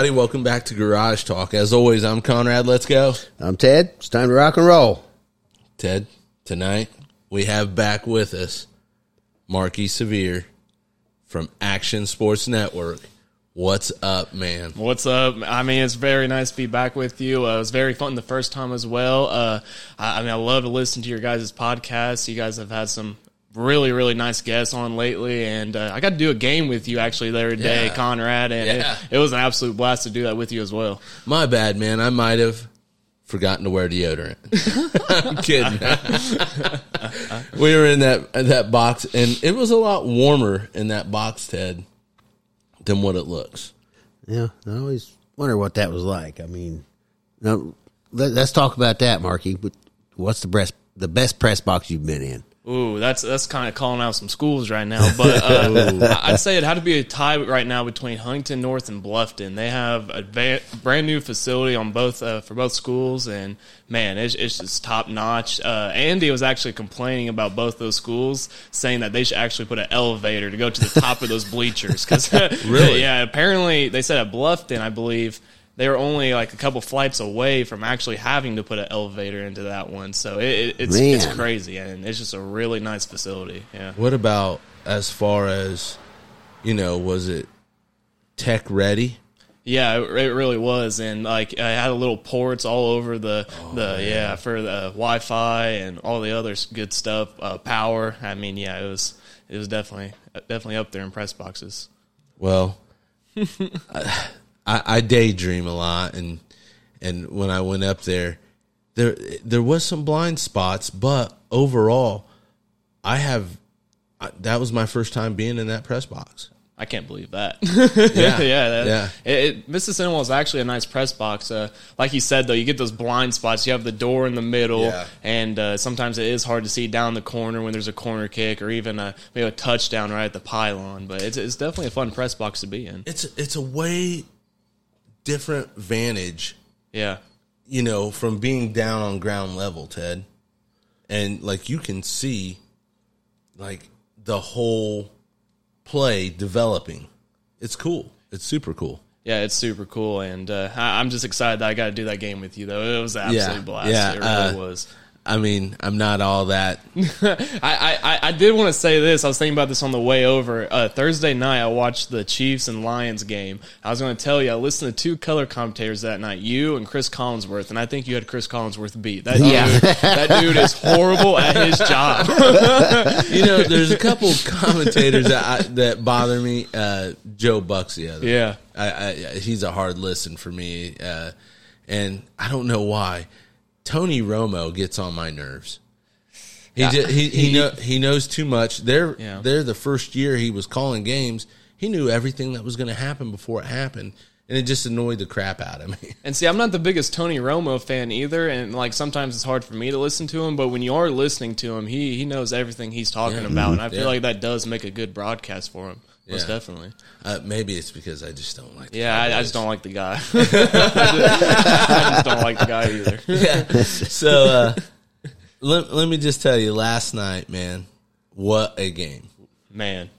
everybody. Welcome back to Garage Talk. As always, I'm Conrad. Let's go. I'm Ted. It's time to rock and roll. Ted, tonight we have back with us Markie Seveir from Action Sports Network. What's up, man? What's up? I mean, it's very nice to be back with you. Uh, it was very fun the first time as well. Uh, I, I mean, I love to listen to your guys' podcast. You guys have had some really, really nice guests on lately, and uh, I got to do a game with you actually the other day, Yeah. Conrad, and Yeah. it, it was an absolute blast to do that with you as well. My bad, man. I might have forgotten to wear deodorant. I'm kidding. we were in that that box, and it was a lot warmer in that box, Ted, than what it looks. Yeah, I always wonder what that was like. I mean, now, let, us talk about that, Markie. What's the best the best press box you've been in? Ooh, that's that's kind of calling out some schools right now, but uh, I'd say it had to be a tie right now between Huntington North and Bluffton. They have a va- brand new facility on both uh, for both schools, and man, it's, it's just top notch. Uh, Andy was actually complaining about both those schools, saying that they should actually put an elevator to go to the top of those bleachers. Because Really? yeah, apparently they said at Bluffton, I believe. They were only like a couple flights away from actually having to put an elevator into that one, so it, it, it's it's crazy, and it's just a really nice facility. Yeah. What about as far as you know? Was it tech ready? Yeah, it, it really was, and like I had a little ports all over the the yeah for the Wi-Fi and all the other good stuff. Uh, power. I mean, yeah, it was it was definitely definitely up there in press boxes. Well, I, I daydream a lot, and and when I went up there, there there was some blind spots, but overall, I have I, that was my first time being in that press box. I can't believe that. Yeah, yeah, that, yeah. It, it, Mississinewa is actually a nice press box. Uh, like you said, though, you get those blind spots. You have the door in the middle, Yeah. and uh, sometimes it is hard to see down the corner when there's a corner kick or even a, maybe a touchdown right at the pylon. But it's, it's definitely a fun press box to be in. It's it's a way different vantage, Yeah. you know, from being down on ground level, Ted, and like you can see, like the whole play developing. It's cool. It's super cool. Yeah, it's super cool, and uh, I, I'm just excited that I got to do that game with you. Though it was an absolute Yeah, blast. yeah, it really uh, was. I mean, I'm not all that. I, I, I did want to say this. I was thinking about this on the way over. Uh, Thursday night, I watched the Chiefs and Lions game. I was going to tell you, I listened to two color commentators that night, you and Chris Collinsworth, and I think you had Chris Collinsworth beat. That Yeah. dude, that dude is horrible at his job. You know, there's a couple commentators that I, that bother me. Uh, Joe Buck's the other. Yeah. I, I, he's a hard listen for me, uh, and I don't know why. Tony Romo gets on my nerves. He Yeah. ju- he he, know, he knows too much. They're Yeah. they're the first year he was calling games. He knew everything that was going to happen before it happened, and it just annoyed the crap out of me. And see, I'm not the biggest Tony Romo fan either, and like sometimes it's hard for me to listen to him. But when you are listening to him, he he knows everything he's talking Yeah. about, and I feel Yeah. like that does make a good broadcast for him. Most Yeah. definitely. Uh, maybe it's because I just don't like. The Yeah, I, I just don't like the guy. I, just, I just don't like the guy either. yeah. So uh, let let me just tell you, last night, man, what a game! Man,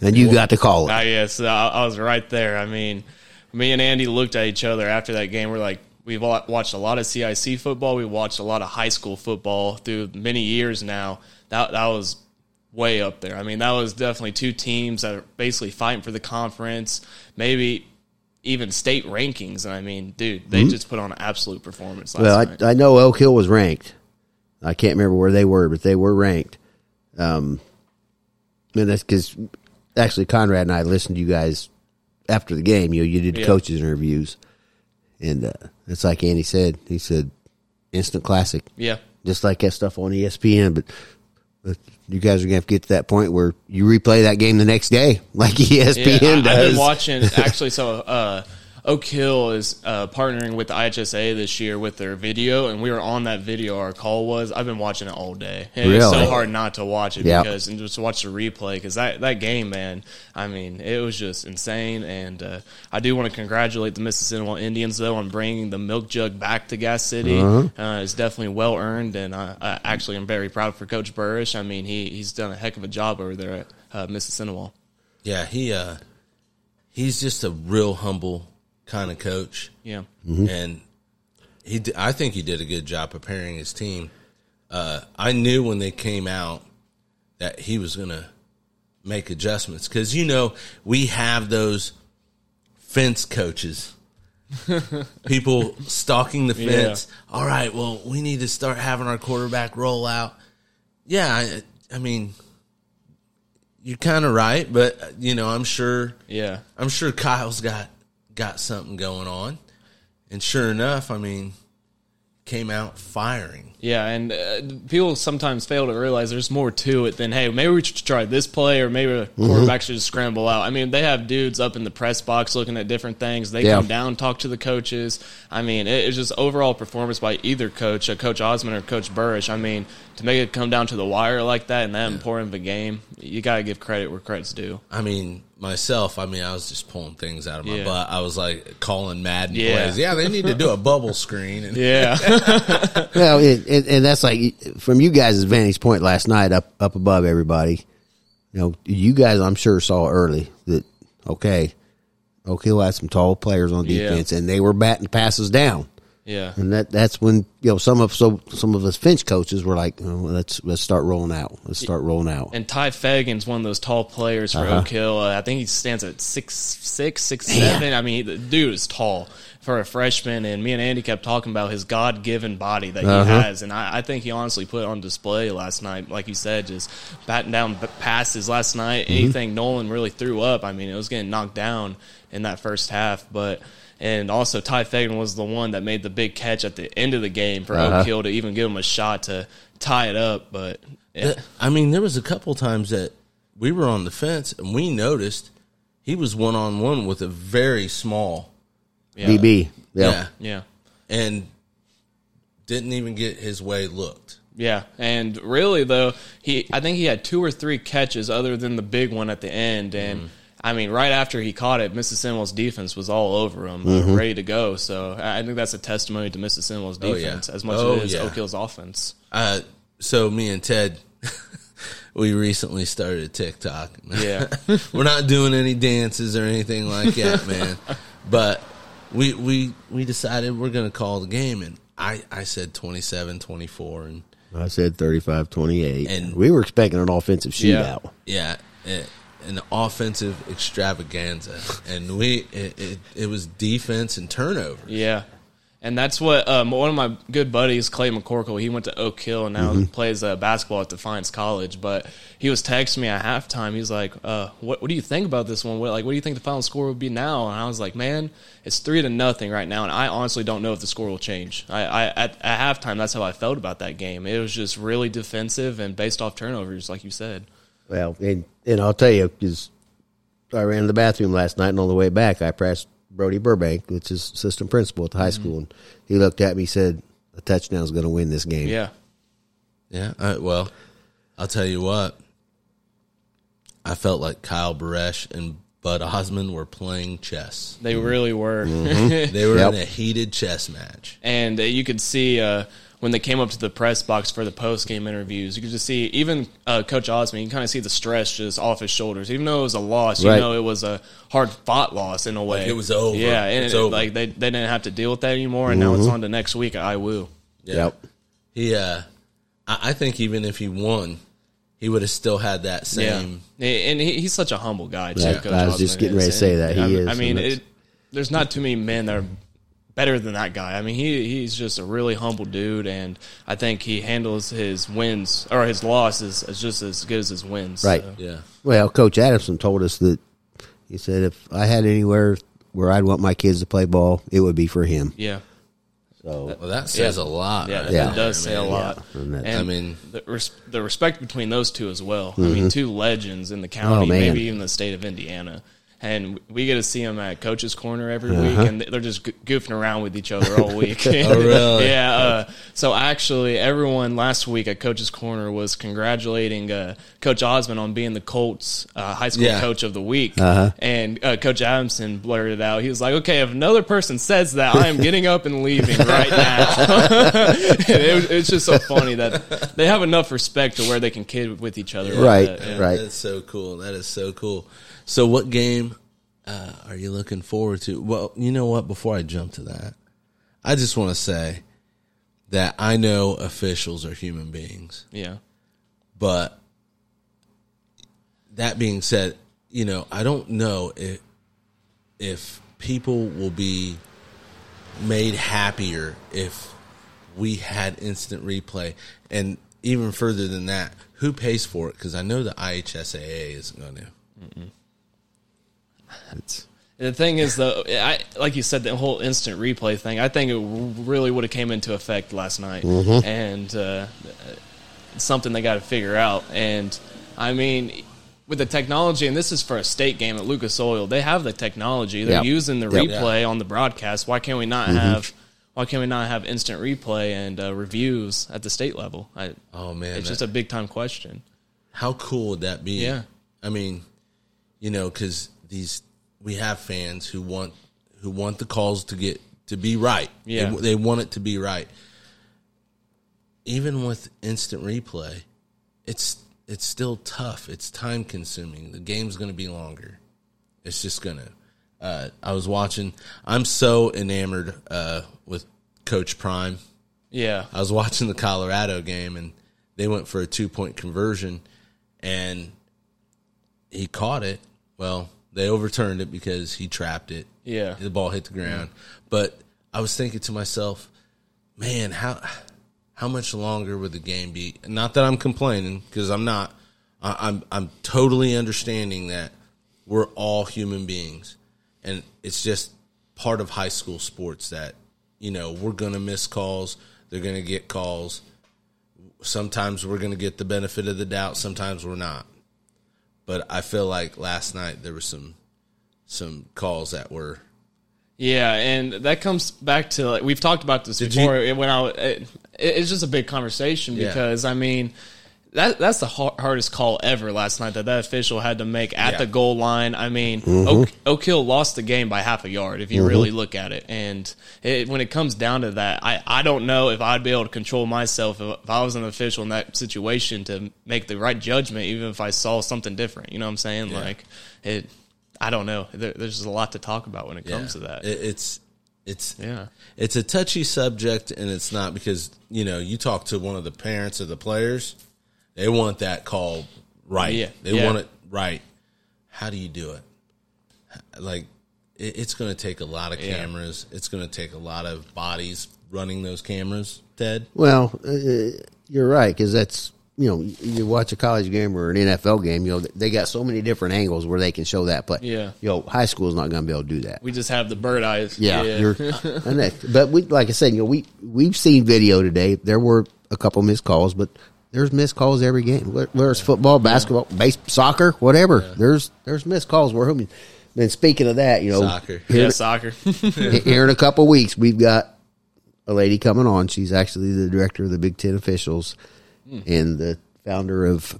And you got to call it. Ah, yes, I, I was right there. I mean, me and Andy looked at each other after that game. We're like, we've watched a lot of CIC football. We watched a lot of high school football through many years now. That that was way up there. I mean, that was definitely two teams that are basically fighting for the conference, maybe even state rankings. And I mean, dude, they just put on an absolute performance last Well. I, I know Oak Hill was ranked. I can't remember where they were, but they were ranked. Um, and that's because actually Conrad and I listened to you guys after the game. You know, you did the Yeah. coaches interviews, and uh, it's like Andy said. He said, "Instant classic." yeah. just like that stuff on ESPN. But, but you guys are gonna have to get to that point where you replay that game the next day, like ESPN Yeah, I, I've does. been watching. Actually, so uh, Oak Hill is uh, partnering with the IHSA this year with their video, and we were on that video. Our call was. I've been watching it all day. And It's Really? so hard not to watch it Yeah. because and just watch the replay because that that game, man. I mean, it was just insane. And uh, I do want to congratulate the Mississinewa Indians though on bringing the milk jug back to Gas City. Uh-huh. uh it's definitely well earned, and I, I actually am very proud for Coach Burrish. I mean, he he's done a heck of a job over there at uh, Mississinewa. Yeah, he uh, he's just a real humble kind of coach, Yeah. and he. di- I think he did a good job preparing his team. Uh, I knew when they came out that he was going to make adjustments because you know we have those fence coaches. People stalking the Yeah. fence. All right, well, we need to start having our quarterback roll out. Yeah, I, I mean, you're kind of right, but you know, I'm sure Yeah. I'm sure Kyle's got got something going on, and sure enough, I mean, came out firing. Yeah, and uh, people sometimes fail to realize there's more to it than hey, maybe we should try this play or maybe the Mm-hmm. quarterback should just scramble out. I mean, they have dudes up in the press box looking at different things. They Yeah. come down, talk to the coaches. I mean, it, it's just overall performance by either coach, uh, Coach Osmond or Coach Burrish. I mean, to make it come down to the wire like that and that important of a game, you got to give credit where credit's due. I mean, myself, I mean, I was just pulling things out of my Yeah. butt. I was like calling Madden Yeah. plays. Yeah, they need to do a bubble screen. And Yeah, Well, it, it, and that's like from you guys' vantage point last night, up up above everybody. You know, you guys, I'm sure saw early that okay, Oak Hill had some tall players on Yeah. defense, and they were batting passes down. Yeah. And that that's when you know some of so some of us Finch coaches were like, oh, let's let's start rolling out. Let's start rolling out. And Ty Fagan's one of those tall players for Uh-huh. Oak Hill. Uh, I think he stands at six six, six seven. I mean, the dude is tall for a freshman. And me and Andy kept talking about his God given body that he Uh-huh. has, and I, I think he honestly put on display last night. Like you said, just batting down b- passes last night. Mm-hmm. Anything Nolan really threw up, I mean, it was getting knocked down in that first half, but. And also, Ty Fagan was the one that made the big catch at the end of the game for Uh-huh. Oak Hill to even give him a shot to tie it up. But yeah, I mean, there was a couple times that we were on the fence and we noticed he was one on one with a very small, yeah, DB, yeah. yeah, yeah. and didn't even get his way looked. Yeah, and really though, he I think he had two or three catches other than the big one at the end, and Mm-hmm. I mean, right after he caught it, Mrs. Sinwell's defense was all over him, Mm-hmm. ready to go. So I I think that's a testimony to Mississinewa's Oh, yeah. defense as much Oh, as it is yeah. Oak Hill's offense. Uh, so me and Ted, we recently started a TikTok. Yeah. we're not doing any dances or anything like that, man. But we we we decided we're going to call the game, and I I said 27-24, and I said 35-28. And- we were expecting an offensive Yeah. shootout. yeah. It, an offensive extravaganza, and we it, it, it was defense and turnover. Yeah. And that's what um, one of my good buddies, Clay McCorkle, he went to Oak Hill and now plays uh, basketball at Defiance College. But he was texting me at halftime. He's like, uh, what, "What do you think about this one? What, like, what do you think the final score would be now?" And I was like, "Man, it's three to nothing right now." And I honestly don't know if the score will change. I, I at, at halftime, that's how I felt about that game. It was just really defensive and based off turnovers, like you said. Well, and and I'll tell you, because I ran to the bathroom last night, and on the way back, I pressed Brody Burbank, which is assistant principal at the high school, and he looked at me, said, "A touchdown is going to win this game." Yeah. Yeah. I, well, I'll tell you what. I felt like Kyle Baresh and Bud Osmond were playing chess. They really were. They were Yep. in a heated chess match. and uh, you could see uh, when they came up to the press box for the post game interviews, you could just see even uh, Coach Osmond. You kind of see the stress just off his shoulders. Even though it was a loss, you know it was a hard fought loss in a way. Like it was over. Yeah, and It's it- over. Mm-hmm. like they they didn't have to deal with that anymore, and now it's on to next week at IWU. Yeah. Yep. He, uh, I, I think even if he won, he would have still had that same. Yeah, and he, he's such a humble guy too. Yeah, Coach I was just Osmond getting ready to say that. He I, is, I mean, it, there's not too many men that are better than that guy. I mean, he he's just a really humble dude, and I think he handles his wins or his losses as just as good as his wins. Right. So, Yeah. Well, Coach Adamson told us that he said if I had anywhere where I'd want my kids to play ball, it would be for him. yeah. So Well, that says Yeah. a lot. Yeah, right that, Yeah. that does say a man. lot. And And I mean- the, res- the respect between those two as well. I mean, mm-hmm. two legends in the county, Oh, maybe even the state of Indiana. And we get to see them at Coach's Corner every Uh-huh. week, and they're just goofing around with each other all week. oh, really? yeah. Uh, so actually, everyone last week at Coach's Corner was congratulating uh, Coach Osmond on being the Colts uh, high school Yeah. coach of the week. Uh-huh. And uh, Coach Adamson blurted out, he was like, "Okay, if another person says that, I am getting up and leaving right now." it, it's just so funny that they have enough respect to where they can kid with each other. like Right, that, yeah. right. That's so cool. That is so cool. So, what game uh, are you looking forward to? Well, you know what? Before I jump to that, I just want to say that I know officials are human beings, Yeah. but that being said, you know, I don't know if if people will be made happier if we had instant replay and even further than that, who pays for it? Because I know the IHSAA isn't going to. It's, The thing is, though, I like you said, the whole instant replay thing. I think it really would have came into effect last night, and uh, it's something they got to figure out. And I mean, with the technology, and this is for a state game at Lucas Oil, they have the technology. They're Yep. using the Yep. replay on the broadcast. Why can't we not have? Why can't we not have instant replay and uh, reviews at the state level? I, Oh man, it's that- just a big time question. How cool would that be? Yeah. I mean, you know, because these we have fans who want who want the calls to get to be right. Yeah. they, they want it to be right. Even with instant replay, it's it's still tough. It's time consuming. The game's going to be longer. It's just gonna. Uh, I was watching. I'm so enamored uh, with Coach Prime. Yeah, I was watching the Colorado game and they went for a two point conversion and he caught it. Well, they overturned it because he trapped it. Yeah. The ball hit the ground. But I was thinking to myself, man, how how much longer would the game be? Not that I'm complaining because I'm not. I, I'm I'm totally understanding that we're all human beings, and it's just part of high school sports that you know we're gonna miss calls. They're gonna get calls. Sometimes we're gonna get the benefit of the doubt. Sometimes we're not. But I feel like last night there were some some calls that were Yeah, and that comes back to like we've talked about this Did before. It when I it, it's just a big conversation Yeah. because I mean that that's the har- hardest call ever last night that that official had to make at Yeah. the goal line. I mean, mm-hmm. Oak, Oak Hill lost the game by half a yard if you mm-hmm. really look at it. And it, when it comes down to that, I, I don't know if I'd be able to control myself if, if I was an official in that situation to make the right judgment, even if I saw something different. You know what I'm saying? Like it. I don't know. There, there's just a lot to talk about when it comes to that. It, it's it's Yeah. it's a touchy subject, and it's not because you know you talk to one of the parents of the players, they want that call right. Yeah, They yeah. want it right. How do you do it? Like it, it's going to take a lot of Yeah. cameras. It's going to take a lot of bodies running those cameras. Ted, well, uh, you're right because that's you know you watch a college game or an NFL game. You know they got so many different angles where they can show that, but Yeah. you know high school is not going to be able to do that. We just have the bird eyes. Yeah, you're, that, but we like I said, you know, we we've seen video today. There were a couple missed calls, but there's missed calls every game. Where- Where's football, basketball, base, soccer, whatever. There's there's missed calls. We're hoping. Then speaking of that, you know, Soccer. yeah, here, soccer. here in a couple weeks, we've got a lady coming on. She's actually the director of the Big Ten officials hmm. and the founder of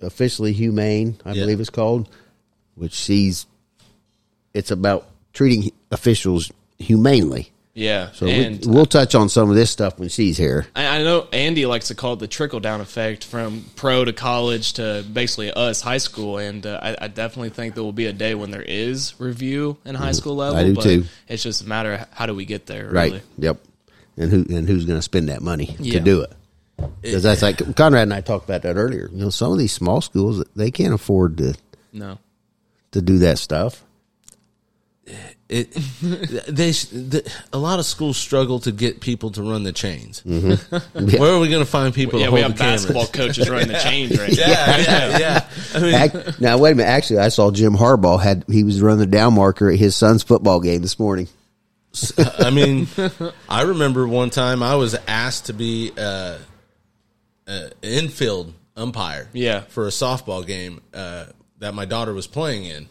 officially humane, I Yeah. believe it's called, which she's. It's about treating officials humanely. Yeah, So and we, we'll touch on some of this stuff when she's here. I, I know Andy likes to call it the trickle down effect from pro to college to basically us high school, and uh, I, I definitely think there will be a day when there is review in high school level. Mm-hmm. I do but too. It's just a matter of how do we get there, Right. really. Yep. And who and who's going to spend that money Yeah. to do it? Because that's like Conrad and I talked about that earlier. You know, some of these small schools they can't afford to No. to do that stuff. It they the, a lot of schools struggle to get people to run the chains. Mm-hmm. Yeah. Where are we going to find people? Yeah, to we have the cameras? basketball coaches running the chains right now. Yeah, yeah, yeah. I mean, Ac- now wait a minute. Actually, I saw Jim Harbaugh had he was running the down marker at his son's football game this morning. I mean, I remember one time I was asked to be uh, uh, infield umpire. Yeah. for a softball game uh, that my daughter was playing in.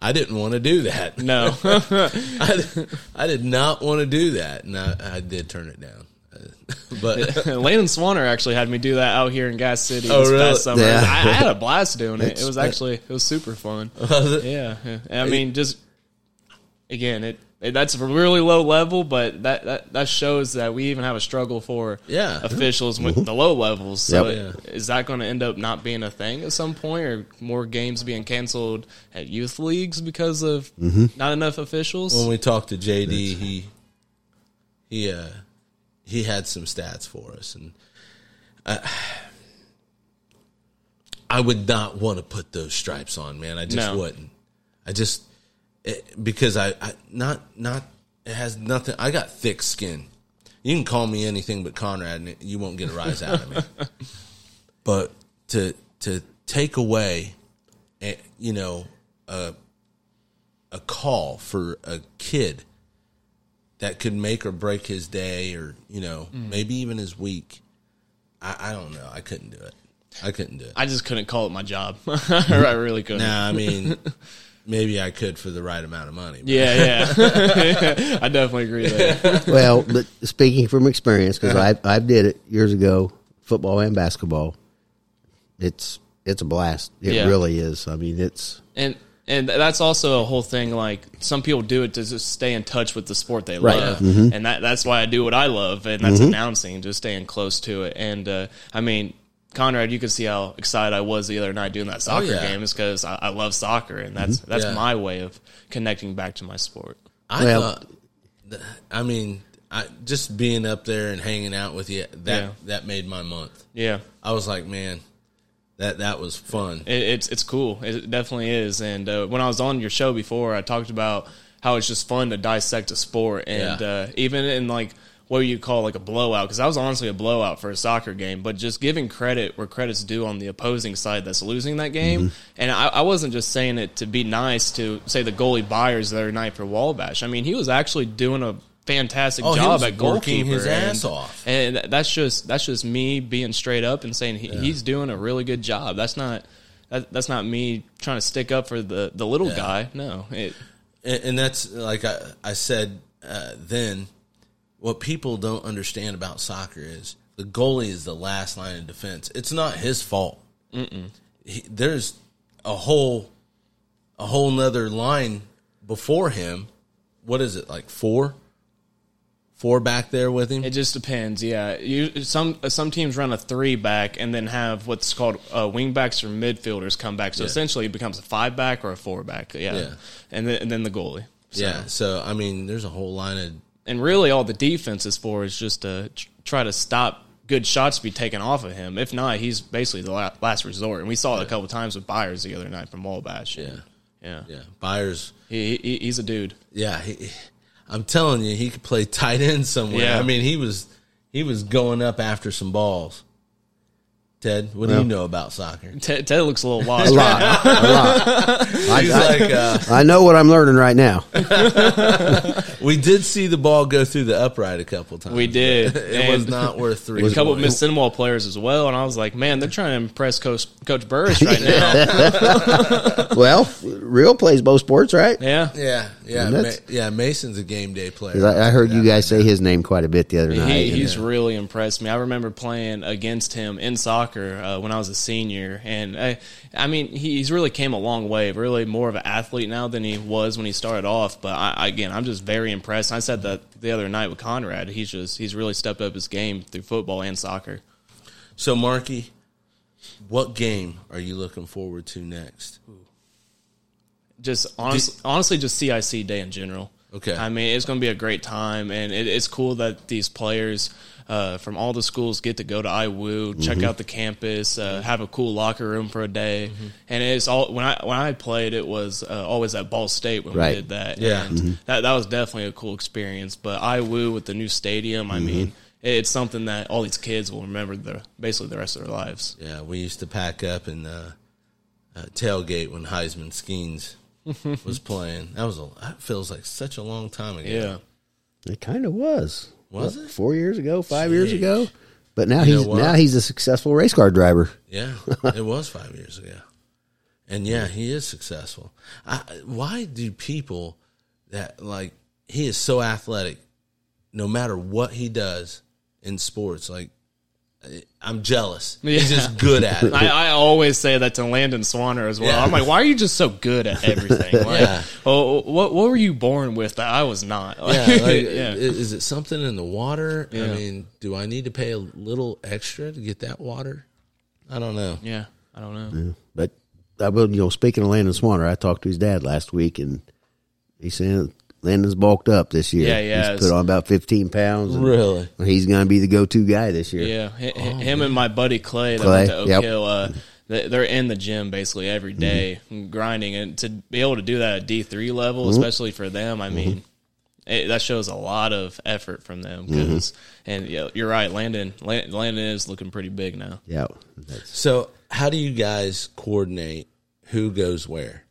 I didn't want to do that. No. I, I did not want to do that, and I, I did turn it down. Uh, but Landon Swanner actually had me do that out here in Gas City Oh, this really? past summer. Yeah. I, I had a blast doing it. It's- It was actually it was super fun. Was it? Yeah, yeah. I mean, just again, it that's a really low level, but that, that, that shows that we even have a struggle for Yeah. officials with the low levels. So Yep. it- is that going to end up not being a thing at some point, or more games being canceled at youth leagues because of not enough officials? when we talked to JD, he he uh he had some stats for us, and I, I would not want to put those stripes on, man. I just No. wouldn't. I just it, because I, I not not it has nothing. I got thick skin. You can call me anything but Conrad, and you won't get a rise out of me. but to to take away, eh, you know, a a call for a kid that could make or break his day, or you know, maybe even his week. I, I don't know. I couldn't do it. I couldn't do it. I just couldn't call it my job. I really couldn't. Nah, I mean, maybe I could for the right amount of money. but- Yeah, yeah. I definitely agree there. well, but speaking from experience, because I I did it years ago, football and basketball. It's it's a blast. It Yeah. really is. I mean, it's And and that's also a whole thing. Like some people do it to just stay in touch with the sport they Right. love, Mm-hmm. and that that's why I do what I love, and that's announcing, just staying close to it. And uh, I mean, Conrad, you can see how excited I was the other night doing that soccer yeah. game, is because I, I love soccer, and that's that's Yeah. my way of connecting back to my sport. I Well- thought, I mean, I just being up there and hanging out with you that Yeah. that made my month. Yeah, I was like, man, that that was fun. It, it's it's cool. It definitely is. And uh, when I was on your show before, I talked about how it's just fun to dissect a sport, and Yeah. uh, even in like what you call like a blowout, because that was honestly a blowout for a soccer game. But just giving credit where credit's due on the opposing side that's losing that game. And I, I wasn't just saying it to be nice to say the goalie Byers the other night for Wabash. I mean, he was actually doing a fantastic Oh, job at goalkeeper. his and- off. and that's just that's just me being straight up and saying he, he's doing a really good job. That's not that, that's not me trying to stick up for the the little Yeah. guy. No, it, and, and that's like I, I said uh, then. What people don't understand about soccer is the goalie is the last line of defense. It's not his fault. He, there's a whole a whole nother line before him. What is it like four? Four back there with him. it just depends. Yeah, you some some teams run a three back and then have what's called uh, wing backs or midfielders come back. So Yeah. essentially, it becomes a five back or a four back. Yeah, Yeah. and then and then the goalie. So- yeah. So I mean, there's a whole line of and really all the defense is for is just to try to stop good shots to be taken off of him. If not, he's basically the last resort. And we saw it a couple times with Byers the other night from Wabash. yeah, yeah, yeah. Byers. He, he he's a dude. Yeah, he, I'm telling you, he could play tight end somewhere. Yeah. I mean, he was he was going up after some balls. Ted, what do you know about soccer? Ted, Ted looks a little lost. a right lot, a lot. I, I- like, uh, I know what I'm learning right now. we did see the ball go through the upright a couple times. We did. but It was not worth three. A couple of points. Mississinewa players as well, and I was like, man, they're trying to impress Coach Coach Burris right now. Well, real plays both sports, right? yeah, Yeah, yeah, Ma- yeah. Mason's a game day player. I, I heard you guys say his name quite a bit the other night. He, and- he's really impressed me. I remember playing against him in soccer uh, when I was a senior, and I, I mean, he, he's really came a long way. Really, more of an athlete now than he was when he started off. But I, again, I'm just very impressed. I said that the other night with Conrad. He's just he's really stepped up his game through football and soccer. So, Markie, what game are you looking forward to next? Just honestly, honestly, just CIC day in general. Okay. I mean, it's going to be a great time, and it, it's cool that these players uh, from all the schools get to go to IWU, check out the campus, uh, have a cool locker room for a day, and it's all when I when I played, it was uh, always at Ball State when Right. we did that. Yeah. and that that was definitely a cool experience. But IWU with the new stadium, I mean, it's something that all these kids will remember the basically the rest of their lives. Yeah, we used to pack up and uh, uh, tailgate when Heisman Skeens was playing. That was a that feels like such a long time ago. Yeah. It kind of was. Was What, it? four years ago? Five years ago? But now You he's now he's a successful race car driver. Yeah, it was five years ago, and yeah, he is successful. I, why do people that like he is so athletic, no matter what he does in sports, like I'm jealous. He's just good at it. I, I always say that to Landon Swanner as well. Yeah. I'm like, why are you just so good at everything? Like, Yeah. oh, what what were you born with that I was not? Like, yeah, like, yeah. Is it something in the water? I mean, do I need to pay a little extra to get that water? I don't know. yeah. I don't know. But uh, I will, you know, speaking of Landon Swanner, I talked to his dad last week, and he said Landon's bulked up this year. Yeah, yeah, He's put on about fifteen pounds. and Really? He's going to be the go-to guy this year. Yeah, H- oh, h- him and my buddy Clay that Clay, went to Oak yep. Hill, uh, they- they're in the gym basically every mm-hmm. day, grinding, and to be able to do that at D three level, mm-hmm. especially for them, I mm-hmm. mean, it, that shows a lot of effort from them. Because, and yeah, you're right, Landon, Lan- Landon is looking pretty big now. Yeah. So, how do you guys coordinate who goes where?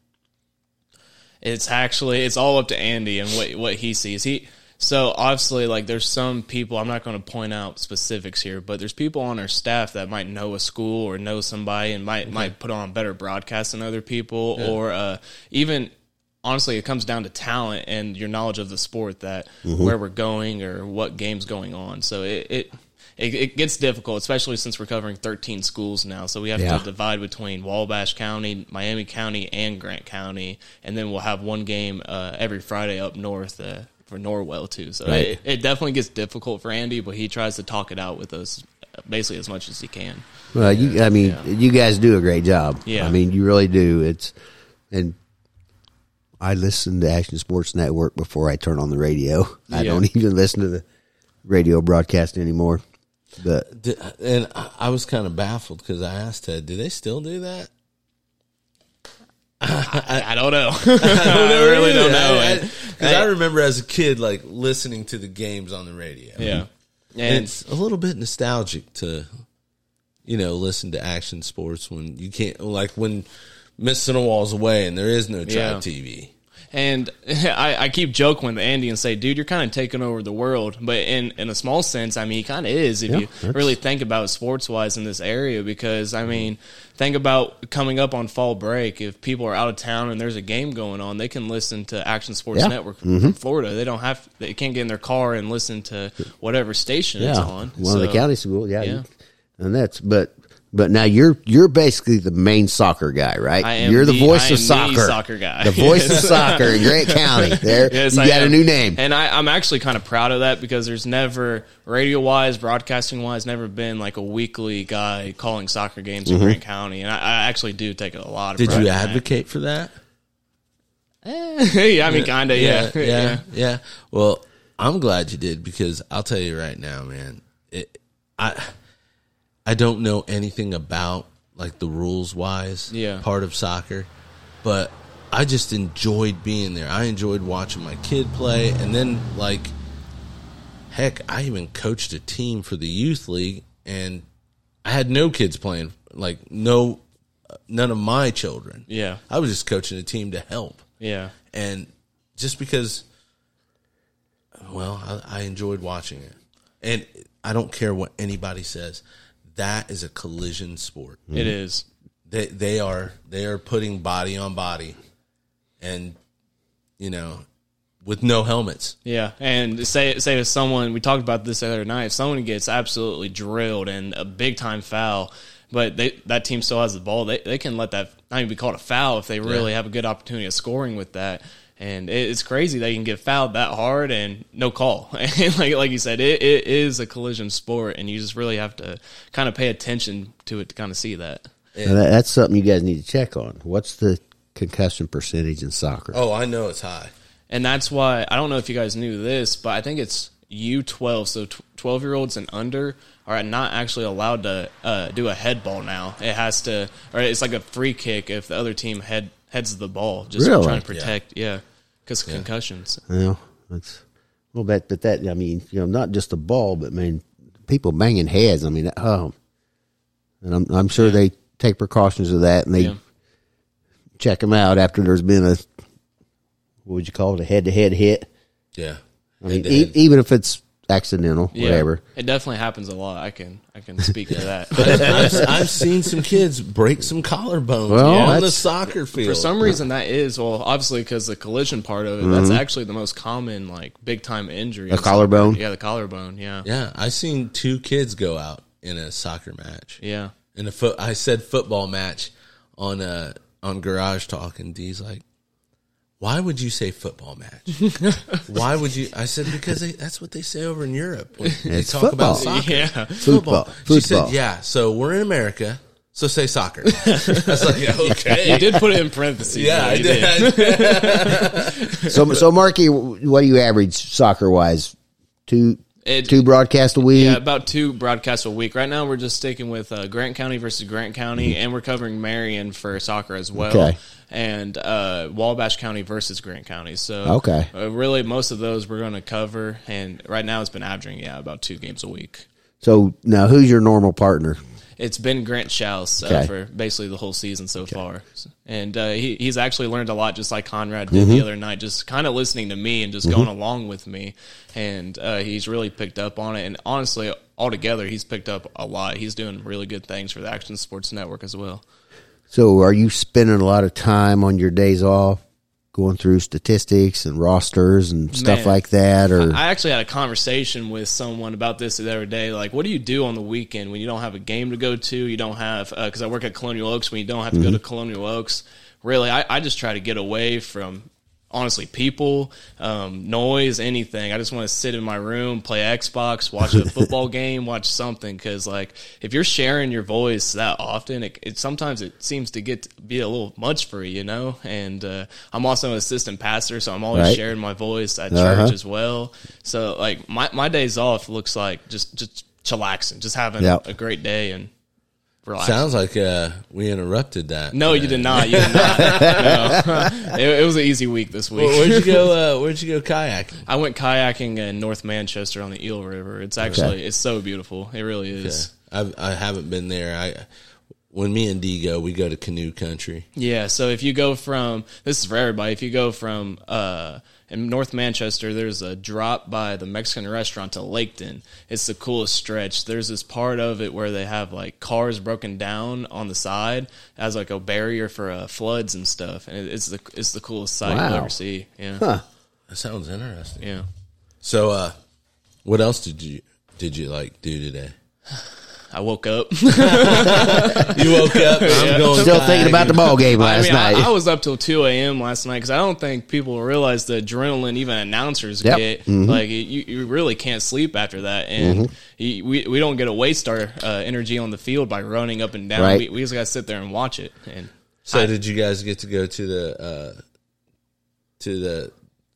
It's actually it's all up to Andy and what what he sees. He so obviously like there's some people I'm not going to point out specifics here, but there's people on our staff that might know a school or know somebody and might might put on better broadcasts than other people or uh, even honestly it comes down to talent and your knowledge of the sport that where we're going or what game's going on. So it. it it, it gets difficult, especially since we're covering 13 schools now. So we have Yeah. to divide between Wabash County, Miami County, and Grant County, and then we'll have one game uh, every Friday up north uh, for Norwell too. So Right. it, it definitely gets difficult for Andy, but he tries to talk it out with us uh, basically as much as he can. well, you, I mean, you guys do a great job. Yeah. I mean, you really do. It's and I listen to Action Sports Network before I turn on the radio. I Yeah. don't even listen to the radio broadcast anymore. But Did, and I I was kind of baffled because I asked Ted, "Do they still do that?" I, I don't know. I really don't know. Because I, remember as a kid, like listening to the games on the radio. yeah, and and it's a little bit nostalgic to, you know, listen to action sports when you can't, like when Miss Wall's away and there is no Tribe Yeah. TV. And I, I keep joking with Andy and say, dude, you're kind of taking over the world. But in, in a small sense, I mean, he kind of is if Yeah, you that's- really think about sports wise in this area. Because, I mean, think about coming up on fall break. If people are out of town and there's a game going on, they can listen to Action Sports Yeah. Network from mm-hmm. Florida. They don't have, they can't get in their car and listen to whatever station it's on. one of the county schools. Yeah, yeah. and that's but but now you're you're basically the main soccer guy, right? I am you're the, the- voice I of am the soccer, soccer guy. the voice of soccer in Grant County. There, Yes, you I got a new name. and I, I'm actually kind of proud of that because there's never radio wise, broadcasting wise, never been like a weekly guy calling soccer games Mm-hmm. in Grant County, and I, I actually do take a lot of. Did you in that. advocate for that? yeah, I mean, kind of, yeah. yeah, yeah, yeah. Well, I'm glad you did because I'll tell you right now, man. It, I I don't know anything about like the rules wise Yeah. part of soccer, but I just enjoyed being there. I enjoyed watching my kid play, and then like, heck, I even coached a team for the youth league, and I had no kids playing, like no, none of my children. Yeah. I was just coaching a team to help Yeah. and just because well I, I enjoyed watching it and i don't care what anybody says that is a collision sport It mm-hmm. is. they they are they are putting body on body and you know with no helmets Yeah, and say say if someone we talked about this the other night, if someone gets absolutely drilled and a big time foul, but they, that team still has the ball, they they can let that not even be called a foul if they really Yeah. have a good opportunity of scoring with that. And it's crazy they can get fouled that hard and no call. And like like you said, it, it is a collision sport, and you just really have to kind of pay attention to it to kind of see that. Now, that- that's something you guys need to check on. What's the concussion percentage in soccer? oh i know it's high and that's why I don't know if you guys knew this, but I think it's U12, so twelve year olds and under are not actually allowed to uh, do a head ball now. It has to, or it's like a free kick if the other team head heads of the ball, just Really? trying to protect, yeah, because concussions. Well, that's well, but but that I mean, you know, not just the ball, but I mean, people banging heads. I mean, oh, and I'm I'm sure they take precautions of that, and they Yeah. check them out after there's been a what would you call it, a head to head hit. yeah I mean, e- even if it's accidental, Yeah, whatever. it definitely happens a lot. I can I can speak to that. I've, I've seen some kids break some collarbones Well, on the soccer field For some reason, that is well, obviously because the collision part of it. That's actually the most common like big time injury. A in soccer. collarbone? Yeah, the collarbone. Yeah. yeah i seen two kids go out in a soccer match. Yeah. In a foot, I said football match on uh on Garage Talk, and D's like, "Why would you say football match? Why would you?" I said because they, that's what they say over in Europe. When they It's talk football. about soccer. Yeah. Football. She Football. said, "Yeah." So we're in America, so say soccer. I was like, You "Okay." You did put it in parentheses. Yeah, I you did. So, so Markie, what do you average soccer wise? Two, It- two broadcasts a week. Yeah, about two broadcasts a week. Right now, we're just sticking with uh, Grant County versus Grant County, and we're covering Marion for soccer as well. Okay. And uh, Wabash County versus Grant County. So, Okay. uh, really, most of those we're going to cover. And right now, it's been averaging, yeah, about two games a week. So now, who's your normal partner? It's been Grant Schaus uh, Okay. for basically the whole season so far, and uh, he, he's actually learned a lot, just like Conrad Mm-hmm. did the other night, just kind of listening to me and just going along with me, and uh, he's really picked up on it. And honestly, altogether, he's picked up a lot. He's doing really good things for the Action Sports Network as well. So, are you spending a lot of time on your days off going through statistics and rosters and stuff Man. like that? Or I actually had a conversation with someone about this the other day. Like, what do you do on the weekend when you don't have a game to go to? You don't have uh, because I work at Colonial Oaks. When you don't have to go mm-hmm. to Colonial Oaks, really, I, I just try to get away from honestly people, um, noise, anything. I just want to sit in my room, play Xbox, watch a football game, watch something. Because like, if you're sharing your voice that often, it, it sometimes it seems to get to be a little much for you, you know. And uh, I'm also an assistant pastor, so I'm always Right. sharing my voice at Uh-huh. church as well. So like my my days off looks like just just chillaxing, just having Yep. a great day and relaxing. Sounds like uh, we interrupted that. no, you did not. You did not. No. it, it was an easy week this week. Well, where'd you go? Uh, where'd you go kayaking? I went kayaking in North Manchester on the Eel River. It's actually it's so beautiful. It really is. I've, I haven't been there. I when me and D go, we go to canoe country. Yeah, so if you go from this is for everybody. If you go from uh, in North Manchester, there's a drop by the Mexican restaurant to Laketon. It's the coolest stretch. There's this part of it where they have like cars broken down on the side as like a barrier for uh, floods and stuff, and it, it's the it's the coolest sight Wow. you'll ever see. Yeah, Huh. That sounds interesting. yeah. So, uh, what else did you did you like do today? I woke up. You woke up. I'm going Still thinking about the ball game I last mean, night. I, I was up till two a.m. last night because I don't think people realize the adrenaline even announcers Yep. get. Mm-hmm. Like you, you really can't sleep after that, and you, we we don't get to waste our uh, energy on the field by running up and down. Right. We, we just got to sit there and watch it. And So, did you guys get to go to the uh, to the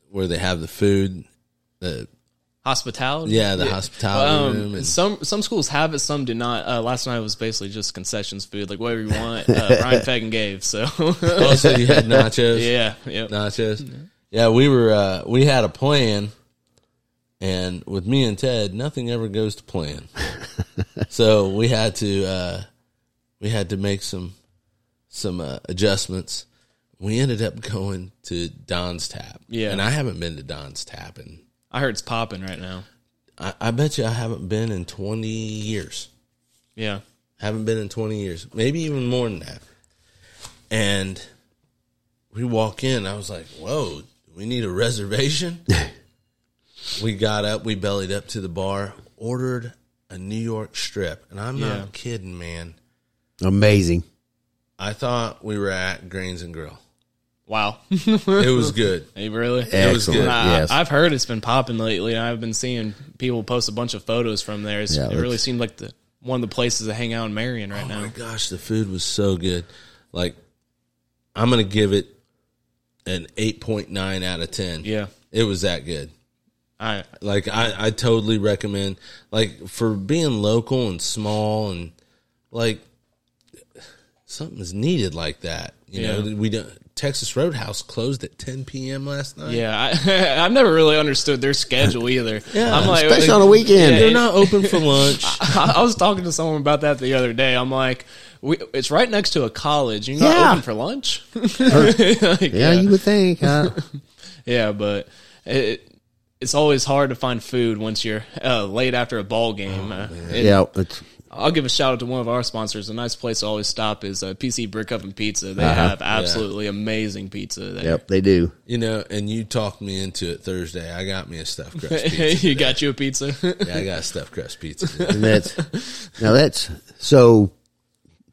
where they have the food? The hospitality, yeah, the hospitality room. Um, And, some some schools have it, some do not. Uh, last night was basically just concessions food, like whatever you want. Uh, Ryan Fagan gave, so oh, so you had nachos. yeah, yep. nachos. Yeah, we were uh, we had a plan, and with me and Ted, nothing ever goes to plan. so we had to uh, we had to make some some uh, adjustments. We ended up going to Don's Tap. Yeah. and I haven't been to Don's Tap, and I heard it's popping right now. I, I bet you I haven't been in twenty years. Yeah, Haven't been in 20 years, maybe even more than that. And we walk in, I was like, whoa, do we need a reservation? we got up, we bellied up to the bar, ordered a New York strip. And I'm Yeah. not kidding, man. Amazing. I thought we were at Grains and Grill. Wow. It was good. Hey, really? It was good. I, Yes. I've heard it's been popping lately. I've been seeing people post a bunch of photos from there. Yeah, it really seemed like the one of the places to hang out in Marion right now. Oh now. my gosh, the food was so good. Like, I'm going to give it an 8.9 out of 10. Yeah, It was that good. I Like I, I totally recommend like for being local and small and like something's needed like that. You know, we don't Texas Roadhouse closed at 10 p.m. last night. yeah I I've never really understood their schedule either. Yeah, I'm like, Especially on a weekend. They're not open for lunch. I, I was talking to someone about that the other day. I'm like, we, it's right next to a college. You're not Yeah. open for lunch. Like, yeah, you would think. Huh? Yeah, but it, it's always hard to find food once you're uh, late after a ball game. Uh, it- yeah, it's I'll give a shout out to one of our sponsors. A nice place to always stop is uh, PC Brick Oven Pizza. They Uh-huh. have absolutely amazing pizza there. Yep, they do. You know, and you talked me into it Thursday. I got me a stuffed crust pizza. you got you a pizza. yeah, I got a stuffed crust pizza. And that's now that's so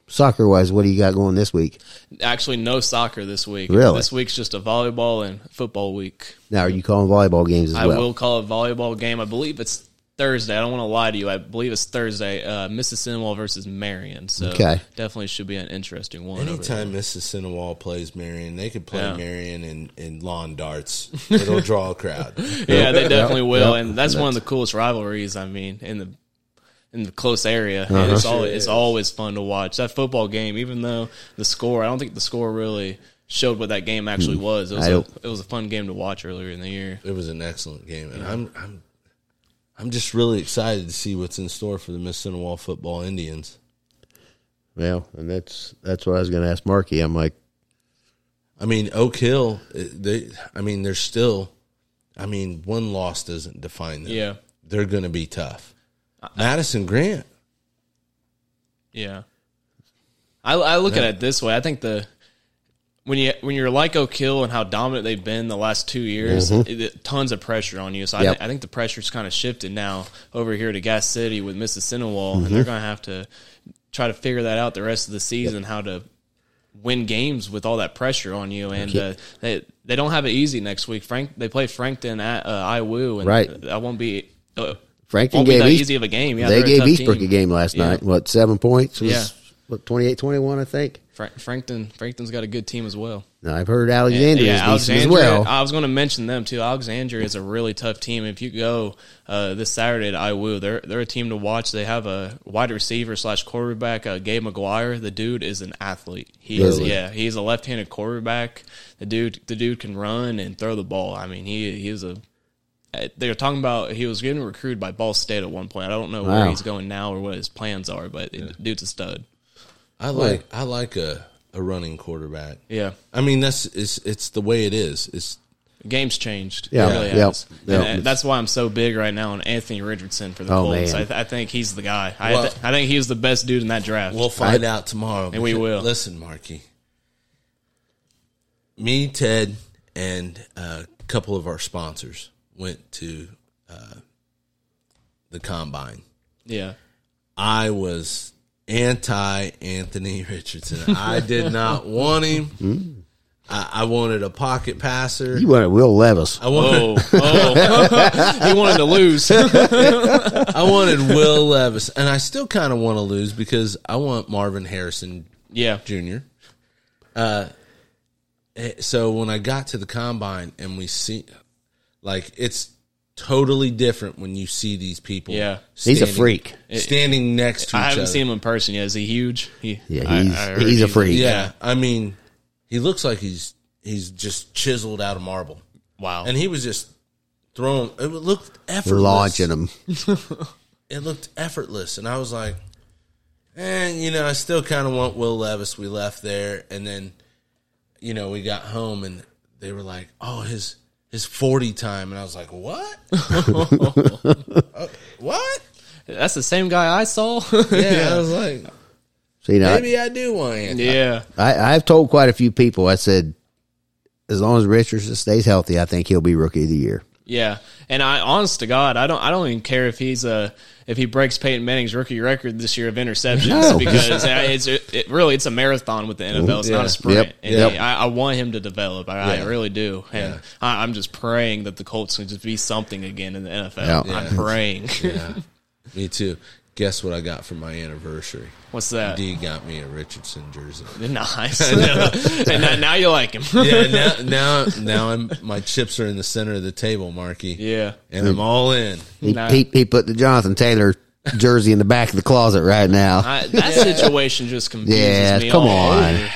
soccer wise. What do you got going this week? Actually, no soccer this week. Really? This week's just a volleyball and football week. Now, are you calling volleyball games as I well? will call a volleyball game. I believe it's Thursday. I don't want to lie to you. I believe it's Thursday. Uh, Mississinewa versus Marion. So Okay. definitely should be an interesting one. Anytime Mississinewa plays Marion, they could play Yeah. Marion in, in lawn darts. It'll draw a crowd. Yeah, they definitely will, yep. and that's one of the coolest rivalries. I mean, in the in the close area, Uh-huh. and it's always it's always fun to watch that football game. Even though the score, I don't think the score really showed what that game actually was. It was Hmm. I a, don't- it was a fun game to watch earlier in the year. It was an excellent game, and I'm I'm I'm just really excited to see what's in store for the Mississinewa football Indians. well, and that's that's what I was going to ask Markie. I'm like, I mean, Oak Hill, uh, they. I mean, they're still. I mean, one loss doesn't define them. Yeah. they're going to be tough. Madison Grant. Yeah, I, I look at it this way. I think the when you when you're like Oak Hill and how dominant they've been the last two years, it, it- tons of pressure on you. So I, Yep. thi- I think the pressure's kind of shifted now over here to Gas City with Mississinewa, and Mm-hmm. they're going to have to try to figure that out the rest of the season how to win games with all that pressure on you. And uh, they they don't have it easy next week. Frank they play Frankton at uh, IWU, and Right. that won't be. Uh, Frankton won't be gave that East- easy of a game. Yeah, they a gave tough Eastbrook team. a game last Yeah. night. What seven points? Was, Yeah. What 28-21, I think. Fra- Frankton Frankton's got a good team as well. Now, I've heard Alexandria is decent as well. I was going to mention them too. Alexandria is a really tough team. If you go uh, this Saturday to IWU, they're they're a team to watch. They have a wide receiver slash quarterback, uh, Gabe McGuire. The dude is an athlete. He is yeah. He's a left handed quarterback. The dude the dude can run and throw the ball. I mean he he is a. uh, They were talking about he was getting recruited by Ball State at one point. I don't know where he's going now or what his plans are, but it, dude's a stud. I like I like a, a running quarterback. Yeah, I mean, that's it's it's the way it is. It's game's changed. Yeah, it really yep, has. yep. And that's why I'm so big right now on Anthony Richardson for the Oh, Colts. I, th- I think he's the guy. I, Well- th- I think he's the best dude in that draft. We'll find out tomorrow. And we will. Listen, Markie. Me, Ted, and a couple of our sponsors went to uh, the combine. yeah, I was anti Anthony Richardson. I did not want him. I, I wanted a pocket passer. you wanted Will Levis. I wanted oh, oh. he wanted to lose. I wanted Will Levis, and I still kind of want to lose because I want Marvin Harrison yeah, Jr. Uh, eh, so when I got to the combine and we see, like, it's totally different when you see these people. Yeah. He's a freak. standing next to I each haven't other. seen him in person yet. Is he huge? He, Yeah, he's I heard he's a freak. Yeah, I mean, he looks like he's he's just chiseled out of marble, Wow. and he was just throwing. It looked effortless. Launching him. it looked effortless, and I was like, and you know, I still kind of want Will Levis. We left there, and then, you know, we got home, and they were like, "Oh, his his forty time," and I was like, "What? Uh, what?" That's the same guy I saw. Yeah, I was like, So, you know, maybe I do want him. yeah. I, I've told quite a few people. I said, as long as Richardson stays healthy, I think he'll be rookie of the year. Yeah, and I, honest to God, I don't, I don't even care if he's a, if he breaks Peyton Manning's rookie record this year of interceptions No. because uh, it's, it, it really, it's a marathon with the NFL. It's not a sprint. Yep. And Yep. he- I, I want him to develop. I, I really do, and Yeah. I, I'm just praying that the Colts can just be something again in the NFL. Yeah. Yeah. I'm praying. Yeah, me too. Guess what I got for my anniversary? What's that? D got me a Richardson jersey. Nice. and now, now you like him. Yeah, now now now I'm my chips are in the center of the table, Markie. yeah. and I'm all in. He, Nah. he, he put the Jonathan Taylor jersey in the back of the closet right now. I, that situation just confuses Yeah, me. come all on. over.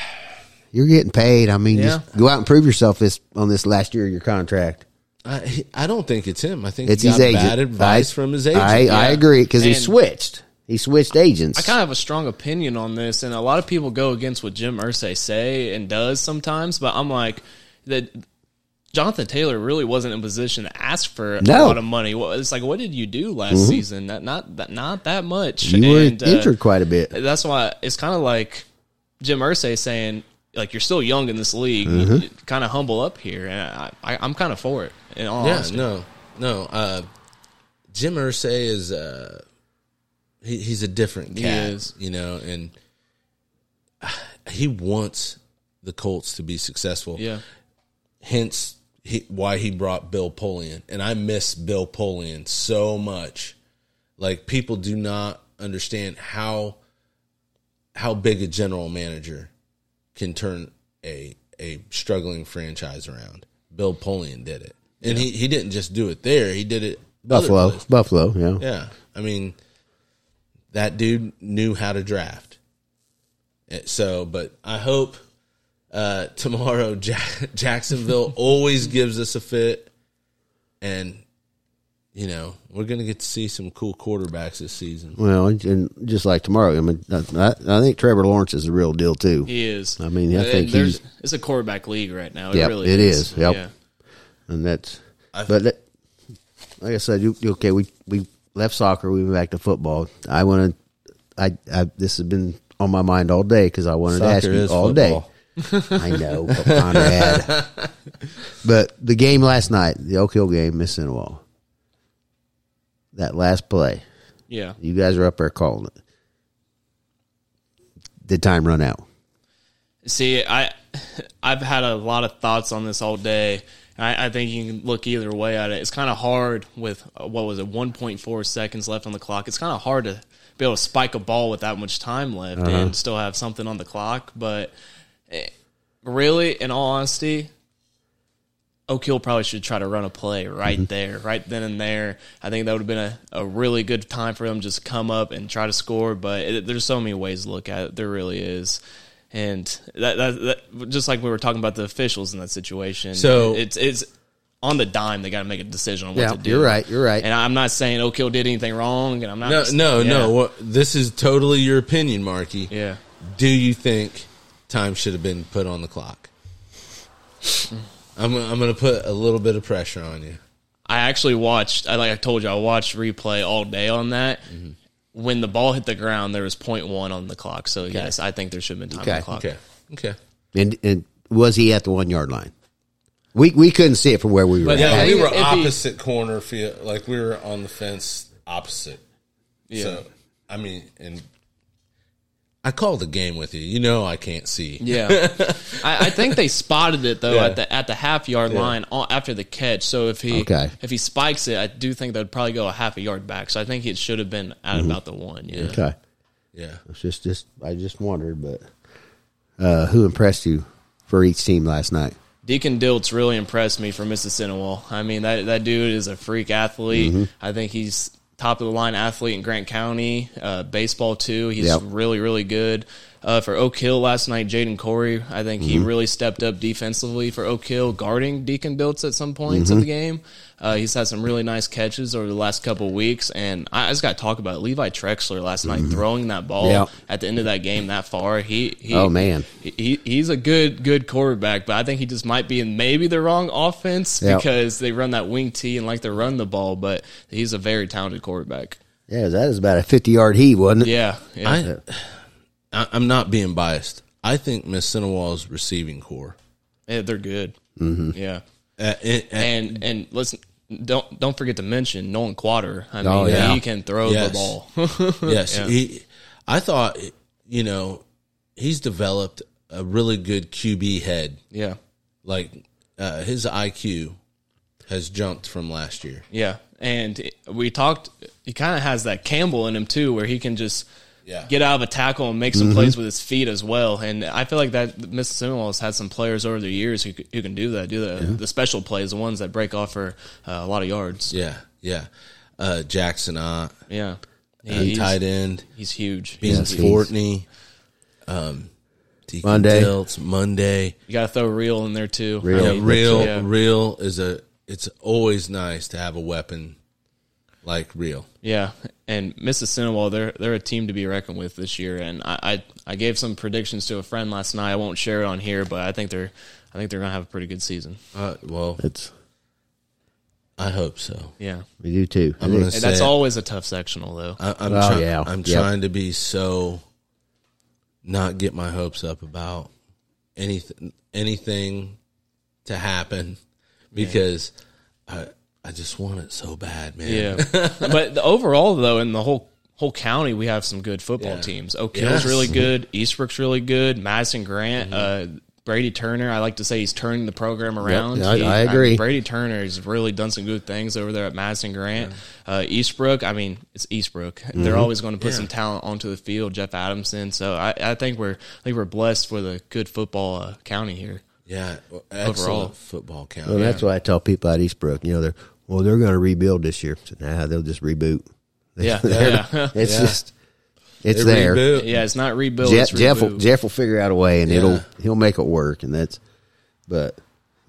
You're getting paid. I mean, Yeah. just go out and prove yourself this on this last year of your contract. I I don't think it's him. I think It's he his got agent. bad advice I, from his agent. I, I agree because he switched. He switched agents. I kind of have a strong opinion on this, and a lot of people go against what Jim Irsay say and does sometimes. But I'm like that Jonathan Taylor really wasn't in a position to ask for a lot of money. It's like, what did you do last season? Not not that not that much. You were And, uh, injured quite a bit. that's why it's kind of like Jim Irsay saying, like you're still young in this league, Mm-hmm. kind of humble up here, and I, I, I'm kind of for it. In all Yeah, honesty. no, no. Uh, Jim Irsay is uh, he, he's a different He cat, is. you know, and he wants the Colts to be successful. yeah, hence he, why he brought Bill Polian. And I miss Bill Polian so much. Like people do not understand how how big a general manager can turn a a struggling franchise around. Bill Polian did it. And he, he didn't just do it there, he did it Buffalo. Buffalo, yeah. Yeah. I mean, that dude knew how to draft. Eh, So, but I hope uh, tomorrow Jack- Jacksonville always gives us a fit. And, you know, we're going to get to see some cool quarterbacks this season. Well, and just like tomorrow, I mean, I, I think Trevor Lawrence is the real deal too. he is. I mean, I think there's he's- it's a quarterback league right now. It Yep, really it is. is. Yep. Yeah. and that's I- but that, like I said, you, you- okay, we we left soccer, we went back to football. I want to, I, I this has been on my mind all day because I wanted to ask you is all football. day. I know, but Conrad. but the game last night, the Oak Hill game, Mississinewa. That last play, Yeah. you guys are up there calling it. Did time run out? See, I I've had a lot of thoughts on this all day. I, I think you can look either way at it. It's kind of hard with uh, what was it, 1.4 seconds left on the clock. It's kind of hard to be able to spike a ball with that much time left and still have something on the clock. But eh, really, in all honesty, Oak Hill probably should try to run a play right mm-hmm. there, right then and there. I think that would have been a, a really good time for them just come up and try to score. But it, there's so many ways to look at it. There really is. And that, that, that just like we were talking about the officials in that situation. So- it's it's on the dime. They got to make a decision on what Yeah, to do. you're right. You're right. And I'm not saying Oak Hill did anything wrong. And I'm not. No, no, yeah. no. What, this is totally your opinion, Markie. Yeah. Do you think time should have been put on the clock? Mm. I'm, I'm going to put a little bit of pressure on you. I actually watched. I like I told you, I watched replay all day on that. Mm-hmm. When the ball hit the ground, there was 0.1 on the clock. So yes, I think there should have been time on Okay. the clock. Okay. Okay. And and was he at the one yard line? We we couldn't see it from where we were. But. Yeah, Yeah, we were if he- opposite corner field, like we were on the fence opposite. Yeah. So I mean, and I called the game with you. You know, I can't see. Yeah, I, I think they spotted it though Yeah. at the at the half yard line a- after the catch. So if he Okay. if he spikes it, I do think that would probably go a half a yard back. So I think it should have been at Mm-hmm. about the one. Yeah. Okay. Yeah. It's just just I just wondered, but uh, who impressed you for each team last night? Deacon Diltz really impressed me for Mississinewa. I mean that that dude is a freak athlete. Mm-hmm. I think he's top of the line athlete in Grant County. Uh, baseball too. He's Yep. really really good. Uh, for Oak Hill last night, Jaden Corey, I think Mm-hmm. he really stepped up defensively for Oak Hill, guarding Deacon Diltz at some points Mm-hmm. of the game. Uh, he's had some really nice catches over the last couple of weeks, and I, I just got to talk about Levi Trexler last night throwing that ball Mm-hmm. Yep. at the end of that game that far. He, he Oh, man. he, he's a good good quarterback, but I think he just might be in maybe the wrong offense Yep. because they run that wing T and like to run the ball. But he's a very talented quarterback. Yeah, that is about a fifty yard heave, wasn't it? Yeah, yeah. I, I I'm not being biased. I think Mississinewa's receiving corps. Yeah, they're good. Mm-hmm. Yeah, Uh, it- uh, and and listen, don't don't forget to mention Nolan Quater. I mean, Oh, yeah. he can throw Yes. the ball. yes, Yeah. he. I thought, you know, he's developed a really good QB head. yeah, Like uh, his IQ has jumped from last year. yeah. And we talked. He kind of has that Campbell in him too, where he can just. Yeah. Get out of a tackle and make some plays with his feet as well, and I feel like that Mississinewa has had some players over the years who, who can do that, do the the special plays, the ones that break off for uh, a lot of yards. Yeah, yeah. Uh, Jackson Ott, Yeah, uh, he's, tight end, he's huge. Beans Yes, he's- Fortney, um, Deacon Monday. Diltz, Monday. You got to throw real in there too. Real. Yeah, Yeah, real, Yeah. real is a. It's always nice to have a weapon like real. Yeah, and Mississinewa, they're they're a team to be reckoned with this year. And I, I I gave some predictions to a friend last night. I won't share it on here, but I think they're I think they're gonna have a pretty good season. Uh, well, It's I hope so. Yeah, we do too. I I'm gonna and that's always a tough sectional though. I, I'm Oh, try- yeah. I'm Yep. trying to be so not get my hopes up about anything anything to happen because I I just want it so bad, man. Yeah, but overall though, in the whole whole county, we have some good football Yeah. teams. Oak Hill's Yes. really good. Eastbrook's really good. Madison Grant, Mm-hmm. uh, Brady Turner. I like to say he's turning the program around. I- He- I agree. Brady Turner has really done some good things over there at Madison Grant. Uh, Eastbrook, I mean, it's Eastbrook. Mm-hmm. They're always going to put Yeah. some talent onto the field. Jeff Adamson. So I, I think we're I think we're blessed with a good football uh, county here. Yeah, well, Overall. football count. well, that's why I tell people at Eastbrook. You know, they're well, they're going to rebuild this year. So, nah, they'll just reboot. Yeah, yeah, It's Yeah. just it's They there. reboot. yeah. It's not rebuild. Jeff, it's Jeff, will. Jeff will figure out a way, and Yeah. it'll he'll make it work. And that's, but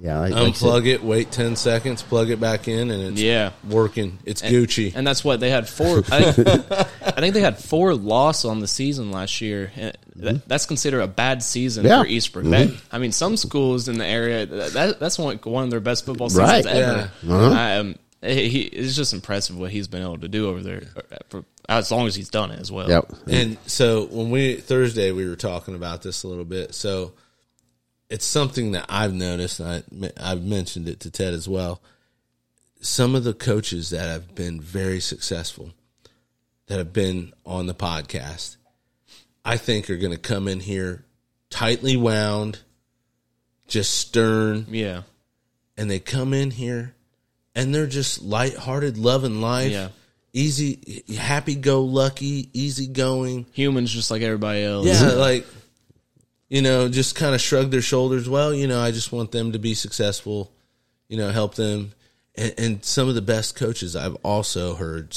yeah, like, like I Unplug it, wait ten seconds, plug it back in, and it's Yeah. working. It's Gucci. and that's what they had four. I, I think they had four loss on the season last year. And that- That's considered a bad season Yeah. for Eastbrook. That, I mean, some schools in the area that, that's one one of their best football seasons Right. ever. Yeah. Uh-huh. I, um, he, it's just impressive what he's been able to do over there for as long as he's done it as well. yep. And so when we Thursday we were talking about this a little bit. So it's something that I've noticed. And I I've mentioned it to Ted as well. Some of the coaches that have been very successful, that have been on the podcast, I think are going to come in here tightly wound, just stern, Yeah, and they come in here and they're just lighthearted, loving life, Yeah. easy, happy go lucky, easy going. humans just like everybody else. Yeah, like you know, just kind of shrug their shoulders. Well, you know, I just want them to be successful. You know, help them. And, and some of the best coaches I've also heard.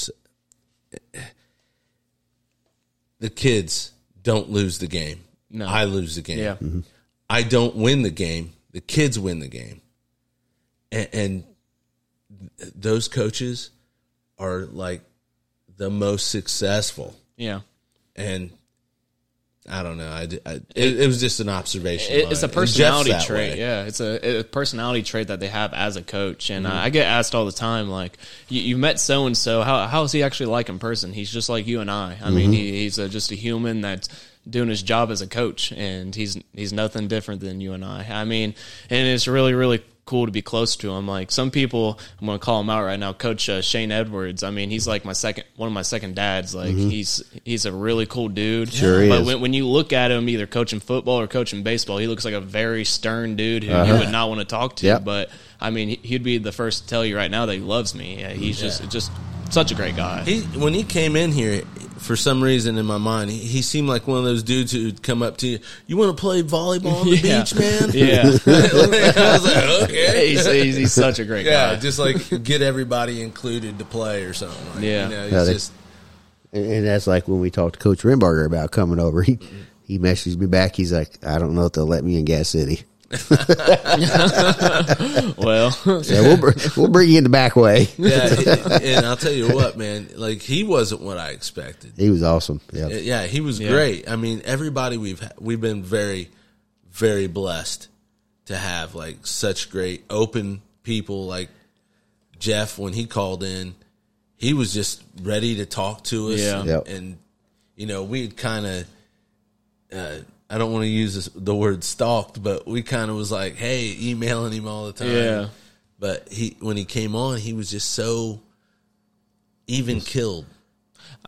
The kids don't lose the game. No. I lose the game. yeah. Mm-hmm. I don't win the game. The kids win the game. And, and those coaches are like the most successful. yeah. And I don't know. I, I- it, it was just an observation. It- it's a mine. And Jeff's personality trait. way. Yeah, it's a, a personality trait that they have as a coach. And Mm-hmm. uh, I get asked all the time, like, you, you met so and so. How how is he actually like in person? He's just like you and I. I mean, Mm-hmm. he, he's a, just a human that's doing his job as a coach, and he's he's nothing different than you and I. I mean, and it's really really cool to be close to him. Like some people, I'm going to call him out right now. Coach uh, Shane Edwards. I mean, he's like my second one of my second dads. Like he's he's a really cool dude. Mm-hmm. Sure but is. when, when you look at him either coaching football or coaching baseball, he looks like a very stern dude who you would not want to talk to. Uh-huh. Yep. But I mean, he- he'd be the first to tell you right now that he loves me. Yeah, He's just just such a great guy. He when he came in here, for some reason in my mind, he, he seemed like one of those dudes who'd come up to you. You want to play volleyball on the Yeah. beach, man? yeah, I was like, okay. he's, he's, he's such a great Yeah, guy. just like get everybody included to play or something. Like, Yeah. you know, he's Yeah, they- just And, and that's like when we talked to Coach Rimbarger about coming over. He he messaged me back. He's like, I don't know if they'll let me in Gas City. well, Yeah, we'll br- we'll bring you in the back way. yeah. and I'll tell you what, man, like he wasn't what I expected. He was awesome. Yeah, Yeah, he was Yeah. great. I mean, everybody we've ha- we've been very, very blessed to have like such great open people like Jeff when he called in. He was just ready to talk to us, Yeah. and, Yep. and you know we'd kind of. Uh, I don't want to use this, the word stalked, but we kind of was like, "Hey," emailing him all the time. Yeah. But he, when he came on, he was just so even killed.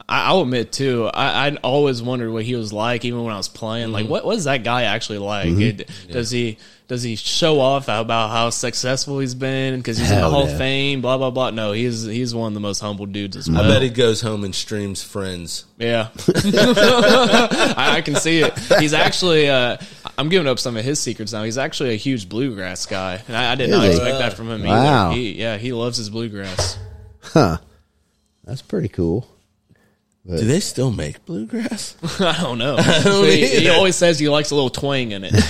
I, I'll admit too, I, I always wondered what he was like, even when I was playing. Mm-hmm. Like, what is that guy actually like? It- Does he does he show off about how successful he's been because he's in the Hall yeah. of Fame? Blah blah blah. No, he's he's one of the most humble dudes as well. I bet he goes home and streams Friends. Yeah, I, I can see it. He's actually. Uh, I'm giving up some of his secrets now. He's actually a huge bluegrass guy, and I, I did not expect that from him Wow. either. He, yeah, he loves his bluegrass. huh? That's pretty cool. Do they still make bluegrass? I don't know. don't he, he always says he likes a little twang in it.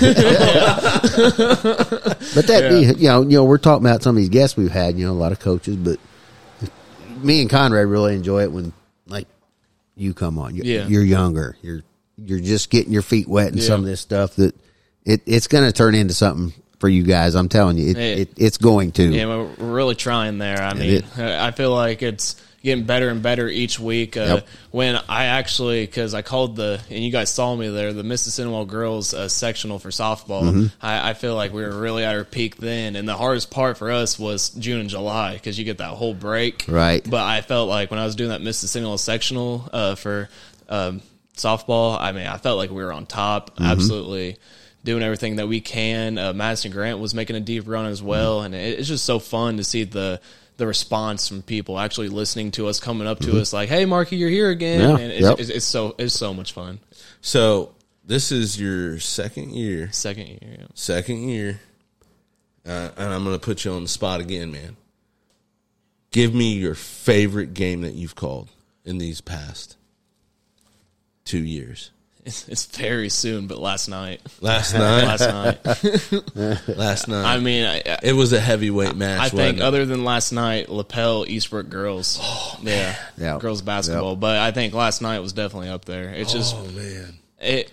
But that you know, you know, we're talking about some of these guests we've had. You know, a lot of coaches, but me and Conrad really enjoy it when like you come on. You're, Yeah. you're younger. You're you're just getting your feet wet and Yeah. some of this stuff that it it's going to turn into something for you guys. I'm telling you, it, Hey. it, it's going to. Yeah, we're we're really trying there. I mean, I feel like it's getting better and better each week. Uh, Yep. When I actually, because I called the, and you guys saw me there, the Mississinewa girls uh, sectional for softball. Mm-hmm. I, I feel like we were really at our peak then, and the hardest part for us was June and July because you get that whole break. Right. But I felt like when I was doing that Mississinewa sectional uh, for um, softball, I mean, I felt like we were on top. Mm-hmm. Absolutely doing everything that we can. Uh, Madison Grant was making a deep run as well, and it, it's just so fun to see the the response from people actually listening to us, coming up to us like, "Hey, Markie, you're here again!" Mm-hmm. Yeah, and it's, yep. it's, it's so it's so much fun. So this is your second year. Second year, yeah. Second year. Uh, and I'm going to put you on the spot again, man. Give me your favorite game that you've called in these past two years. It's, it's very soon, but last night, Last night. last night. last night. I mean, I, I- it was a heavyweight match. I think wasn't it? other than last night, Lapel Eastbrook girls, oh, yeah, Yeah. girls basketball. But I think last night was definitely up there. It's oh, just Oh man. it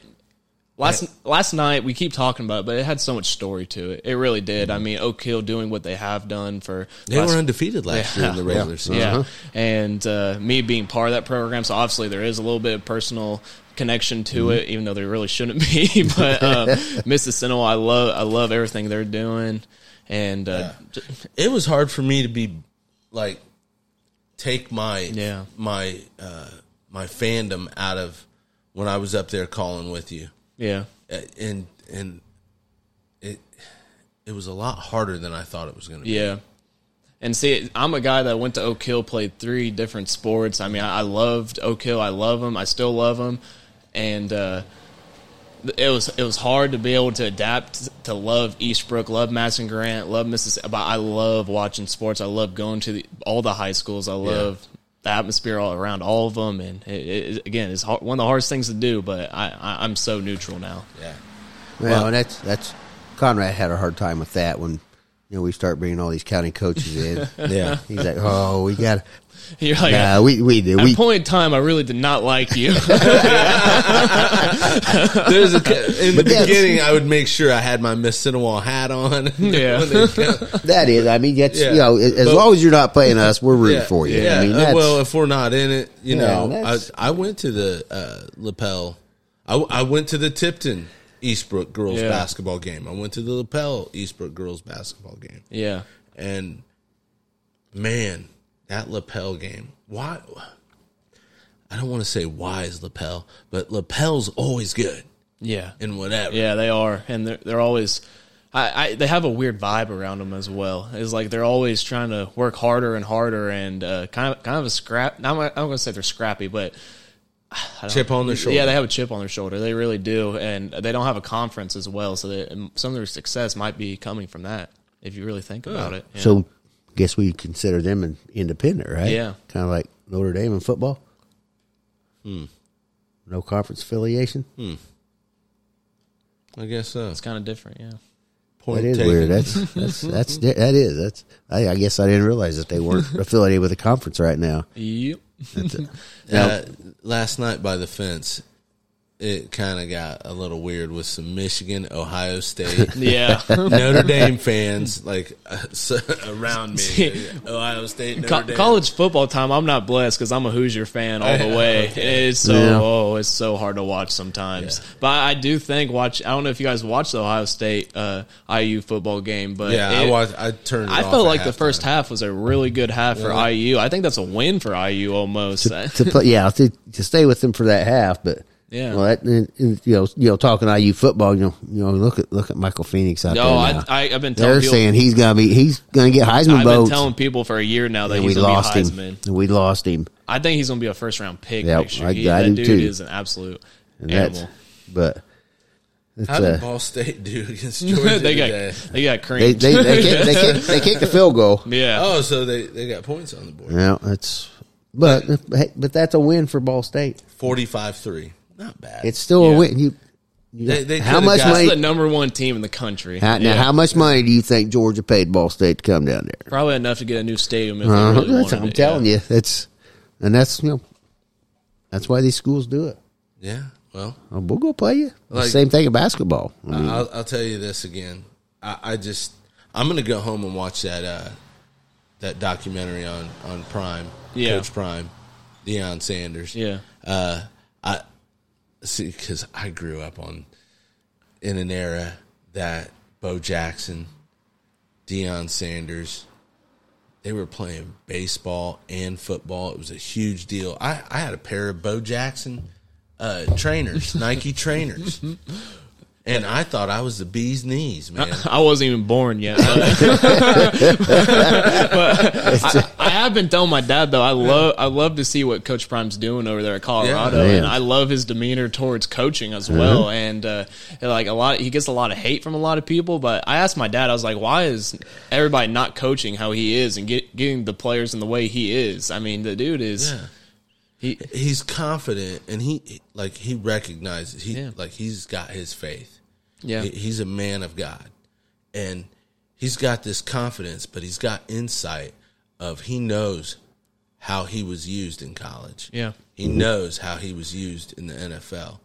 last last night we keep talking about it, but it had so much story to it. It really did. I mean, Oak Hill doing what they have done for They last- were undefeated last year in the regular season. yeah, and uh, me being part of that program, so obviously there is a little bit of personal connection to it, even though there really shouldn't be. but um, Mississinewa, I love I love everything they're doing, and uh, j- It was hard for me to be like take my Yeah. my uh, my fandom out of when I was up there calling with you. Yeah, Uh, and and it it was a lot harder than I thought it was going to be. Yeah. And see, I'm a guy that went to Oak Hill, played three different sports. I mean, I, I loved Oak Hill. I love them. I still love them. And uh, it was it was hard to be able to adapt to love Eastbrook, love Madison Grant, love Mississinewa. But I love watching sports. I love going to the, all the high schools. I love the atmosphere all around all of them. And it, it, again, it's hard, one of the hardest things to do. But I, I, I'm so neutral now. Yeah. Well, and that's that's Conrad had a hard time with that when you know we start bringing all these county coaches in. Yeah. He's like, oh, we got. You're like, Nah, we we did. at We point in time, I really did not like you. There's a, in the beginning, I would make sure I had my Mississinewa hat on. Yeah. When they come. that is. I mean, that's Yeah. you know, as But- long as you're not playing us, we're rooting for you. Yeah. I mean, uh, well, if we're not in it, you Yeah, know, I, I went to the uh, Lapel. I, I went to the Tipton Eastbrook girls Yeah. basketball game. I went to the Lapel Eastbrook girls basketball game. yeah. And man, that Lapel game. Why? I don't want to say why is Lapel, but Lapel's always good Yeah. And whatever. Yeah, they are, and they're they're always. I, I they have a weird vibe around them as well. It's like they're always trying to work harder and harder, and uh, kind of kind of a scrap. I'm not going to say they're scrappy, but Chip on their shoulder. yeah, they have a chip on their shoulder. They really do, and they don't have a conference as well. So they, some of their success might be coming from that. If you really think about it. Yeah. so. Guess we consider them an independent, right? Yeah. kind of like Notre Dame in football. Hmm. No conference affiliation. Hmm. I guess so. it's kind of different. Yeah. Point That is taken. weird. That's that's that's that is that's. I, I guess I didn't realize that they weren't affiliated with a conference right now. Yep. Uh, last night by the fence, it kind of got a little weird with some Michigan, Ohio State, Yeah. Notre Dame fans like uh, so- around me. Ohio State, Notre Co- Dame. college football time, I'm not blessed because I'm a Hoosier fan all the way. It's so Yeah. oh, it's so hard to watch sometimes. But I do think watch. I don't know if you guys watched the Ohio State uh, IU football game, but Yeah, I watched. I turned. It I off felt at like the halftime. first half was a really good half for IU. I think that's a win for IU almost. to play, yeah, to, to stay with them for that half, but Yeah. well, that, and, and, you know, you know, talking IU football, you know, you know, look at look at Michael Penix out no, there. I. I, I've been telling They're people. saying he's gonna be, he's gonna get Heisman I've been telling people for a year now that and he's we lost be him. Heisman. And we lost him, I think he's going to be a first round pick Yep, next year. I- He- I that do dude too. is an absolute and animal. but it's, How did uh, Ball State do against Georgia they today? got they got creamed. they they they kicked, they, kicked, they kicked the field goal. yeah. Oh, so they, they got points on the board. Yeah, that's, but but that's a win for Ball State. 45-3. Not bad. It's still Yeah. a win. You, you They- they how much money? the number one team in the country. How, now, Yeah. how much money do you think Georgia paid Ball State to come down there? Probably enough to get a new stadium if Uh, they really I'm it, telling yeah. you, that's and that's you know that's why these schools do it. yeah. Well, Oh, we'll go play you. The Like- Same thing in basketball. I mean, I'll, I'll tell you this again. I, I just I'm gonna go home and watch that uh, that documentary on on Prime, Yeah. Coach Prime, Deion Sanders. Yeah. Uh, I see because I grew up on in an era that Bo Jackson, Deion Sanders, they were playing baseball and football. It was a huge deal. I, I had a pair of Bo Jackson uh, trainers, Nike trainers. And I thought I was the bee's knees, man. I wasn't even born yet. But I, I have been telling my dad though. I love I love to see what Coach Prime's doing over there at Colorado, Yeah. and I love his demeanor towards coaching as well. And uh, like a lot, he gets a lot of hate from a lot of people. But I asked my dad, I was like, why is everybody not coaching how he is and get, getting the players in the way he is? I mean, the dude is. Yeah. He, He's confident and he like he recognizes he Yeah. like he's got his faith. Yeah, He's a man of God. And he's got this confidence, but he's got insight of he knows how he was used in college. Yeah. He knows how he was used in the NFL.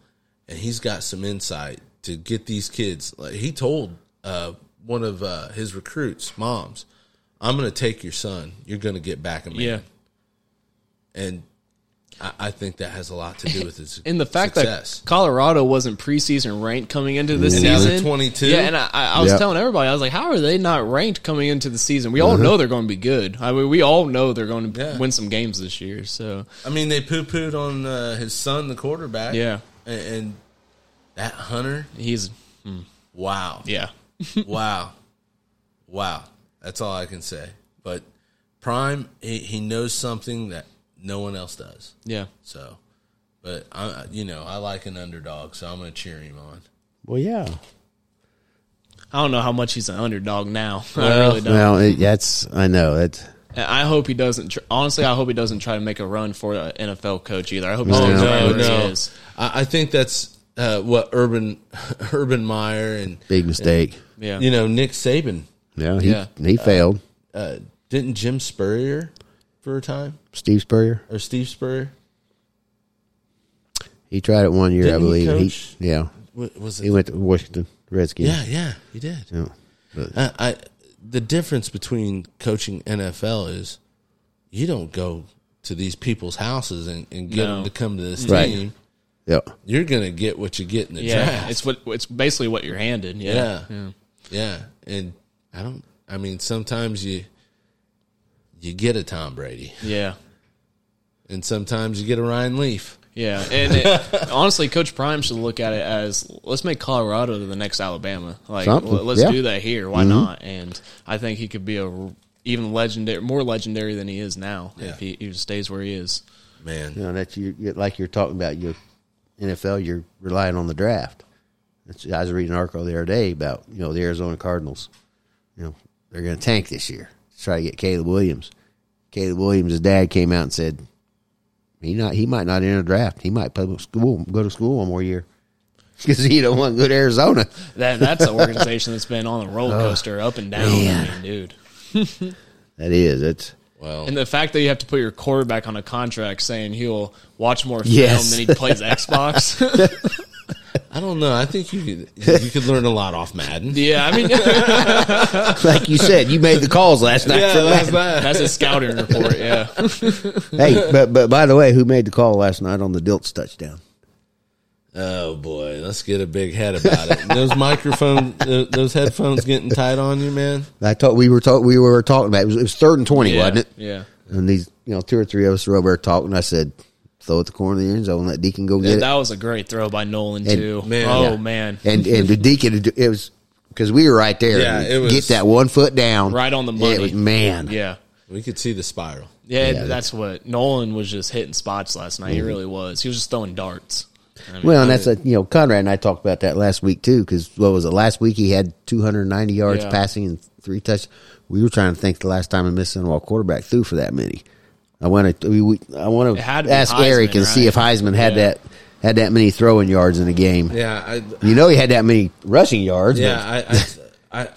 And he's got some insight to get these kids. Like he told uh, one of uh, his recruits, moms, I'm going to take your son. You're going to get back a man. yeah. And I, I think that has a lot to do with his And the fact success. that Colorado wasn't preseason ranked coming into the And season, 22? Yeah, and I, I was Yep. telling everybody, I was like, "How are they not ranked coming into the season? We all know they're going to be good. I mean, we all know they're going to Yeah. win some games this year. So I mean, they poo pooed on uh, his son, the quarterback. Yeah. and, and that Hunter, he's wow, yeah, wow, wow. That's all I can say. But Prime, he, he knows something that no one else does. yeah. So, but I, you know, I like an underdog, so I'm going to cheer him on. Well, yeah. I don't know how much he's an underdog now. I really don't. well, it, that's I know that's And I hope he doesn't. Tr- honestly, I hope he doesn't try to make a run for an NFL coach either. I hope he Oh, stays no, where no. he is. I, I think that's uh, what Urban Urban Meyer and big mistake. Yeah, you know Nick Saban. Yeah, he Yeah. he failed. Uh, didn't Jim Spurrier for a time Steve Spurrier. or Steve Spurrier? He tried it one year, I Didn't he believe. He, coach? yeah, Wa- Was it he went to Washington Redskins. Yeah, yeah, he did. Yeah. But- I, I the difference between coaching NFL is you don't go to these people's houses and, and get No. them to come to this Right. team. yeah. You're gonna get what you get in the yeah. draft. It's what it's basically what you're handed. Yeah, yeah. yeah. yeah, And I don't. I mean, sometimes you you get a Tom Brady, yeah. and sometimes you get a Ryan Leaf. Yeah, and it, honestly, Coach Prime should look at it as let's make Colorado the next Alabama. Like, Something, l- let's yeah. Mm-hmm. do that here. Why not? And I think he could be a r- even legendary, more legendary than he is now Yeah. if he, he stays where he is. Man, You know that you you- like you're talking about your NFL. You're relying on the draft. It's, I was reading an article the other day about you know the Arizona Cardinals. You know they're going to tank this year to try to get Caleb Williams. Caleb Williams' dad came out and said he not he might not enter the draft. He might play school, go to school one more year because he don't want to go to Arizona. That that's an organization that's been on a roller oh, coaster, up and down. Oh. I mean, dude. That is it's well, And the fact that you have to put your quarterback on a contract saying he'll watch more film Yes. than he plays Xbox. I don't know. I think you could you could learn a lot off Madden. yeah, I mean like you said. You made the calls last night. Yeah, for that's that. that. that's a scouting report. Yeah, Hey, but but by the way, who made the call last night on the Diltz touchdown? Oh boy, let's get a big head about it. those microphone, uh, those headphones getting tight on you, man. I thought we were talk, we were talking about it was, it was third and twenty, yeah, wasn't it? Yeah. And these, you know, two or three of us were over there talking. I said, "Throw it the corner of the end zone, let Deacon go Yeah, get that was a great throw by Nolan And- too. Man. oh Yeah. man. And and the Deacon, it was because we were right there. Yeah, it was- get that one foot down, Right on the It money. was- man, yeah, We could see the spiral. yeah. Yeah, that's what Nolan was just hitting spots last night. He mm-hmm. really was. He was just throwing darts. I mean, Well, and that's a, you know Conrad and I talked about that last week too. Because what was it last week? He had 290 yards Yeah. passing and three touchdowns. We were trying to think the last time a Mississinewa quarterback threw for that many. I want to. We, we, I want to to ask Heisman, Eric and see if Heisman had Yeah. that had that many throwing yards in a game. Yeah, I, You know, he had that many rushing yards. yeah, I, I, I,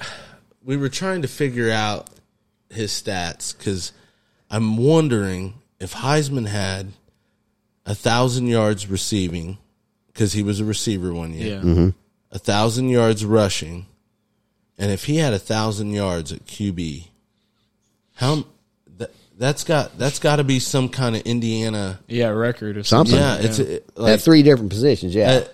we were trying to figure out his stats because I'm wondering if Heisman had a thousand yards receiving because he was a receiver one year, yeah, mm-hmm. a thousand yards rushing, and if he had a thousand yards at QB, how that that's got that's got to be some kind of Indiana. Yeah, record or Something. something. Yeah, it's uh, like At three different positions, yeah.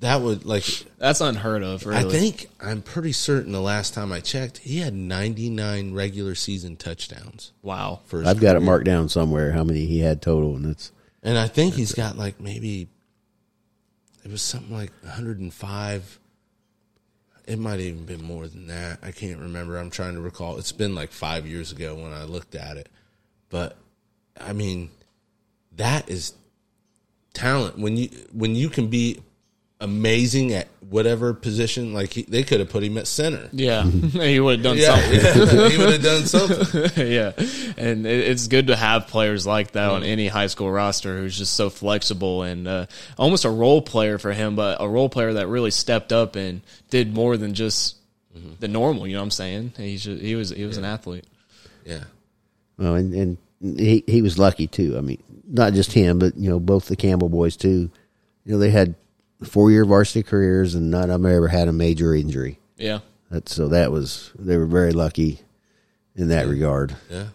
that would like. That's unheard of. Really. I think I'm pretty certain the last time I checked, he had 99 regular season touchdowns Wow. for I've got it marked down somewhere how many he had total, and it's And I think he's got like maybe it was something like 105. It might even been more than that. I can't remember. I'm trying to recall. It's been like five years ago when I looked at it. But I mean, that is talent. When you when you can be amazing at whatever position, like he, they could have put him at center. Yeah, he would have done Yeah, something. yeah. he would have done something. yeah, and it, it's good to have players like that Mm. on any high school roster who's just so flexible and uh, almost a role player for him, but a role player that really stepped up and did more than just Mm-hmm. the normal. You know what I'm saying? He's just, he was he was an athlete. Yeah. well, and, and he he was lucky too. I mean, not just him, but you know both the Campbell boys too. You know they had four year varsity careers, and none of them ever had a major injury. Yeah, That, so that was they were very lucky in that regard. Yeah.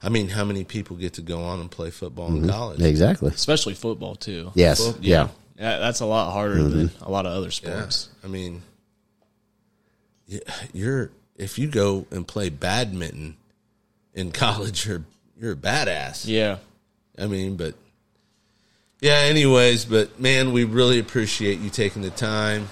I mean, how many people get to go on and play football in mm-hmm. college? Exactly. especially football too. Yes. Well, yeah. Yeah, that's a lot harder than mm-hmm. a lot of other sports. I mean, you're if you go and play badminton in college, you're you're a badass. Yeah. I mean, but yeah. Anyways, but man, we really appreciate you taking the time,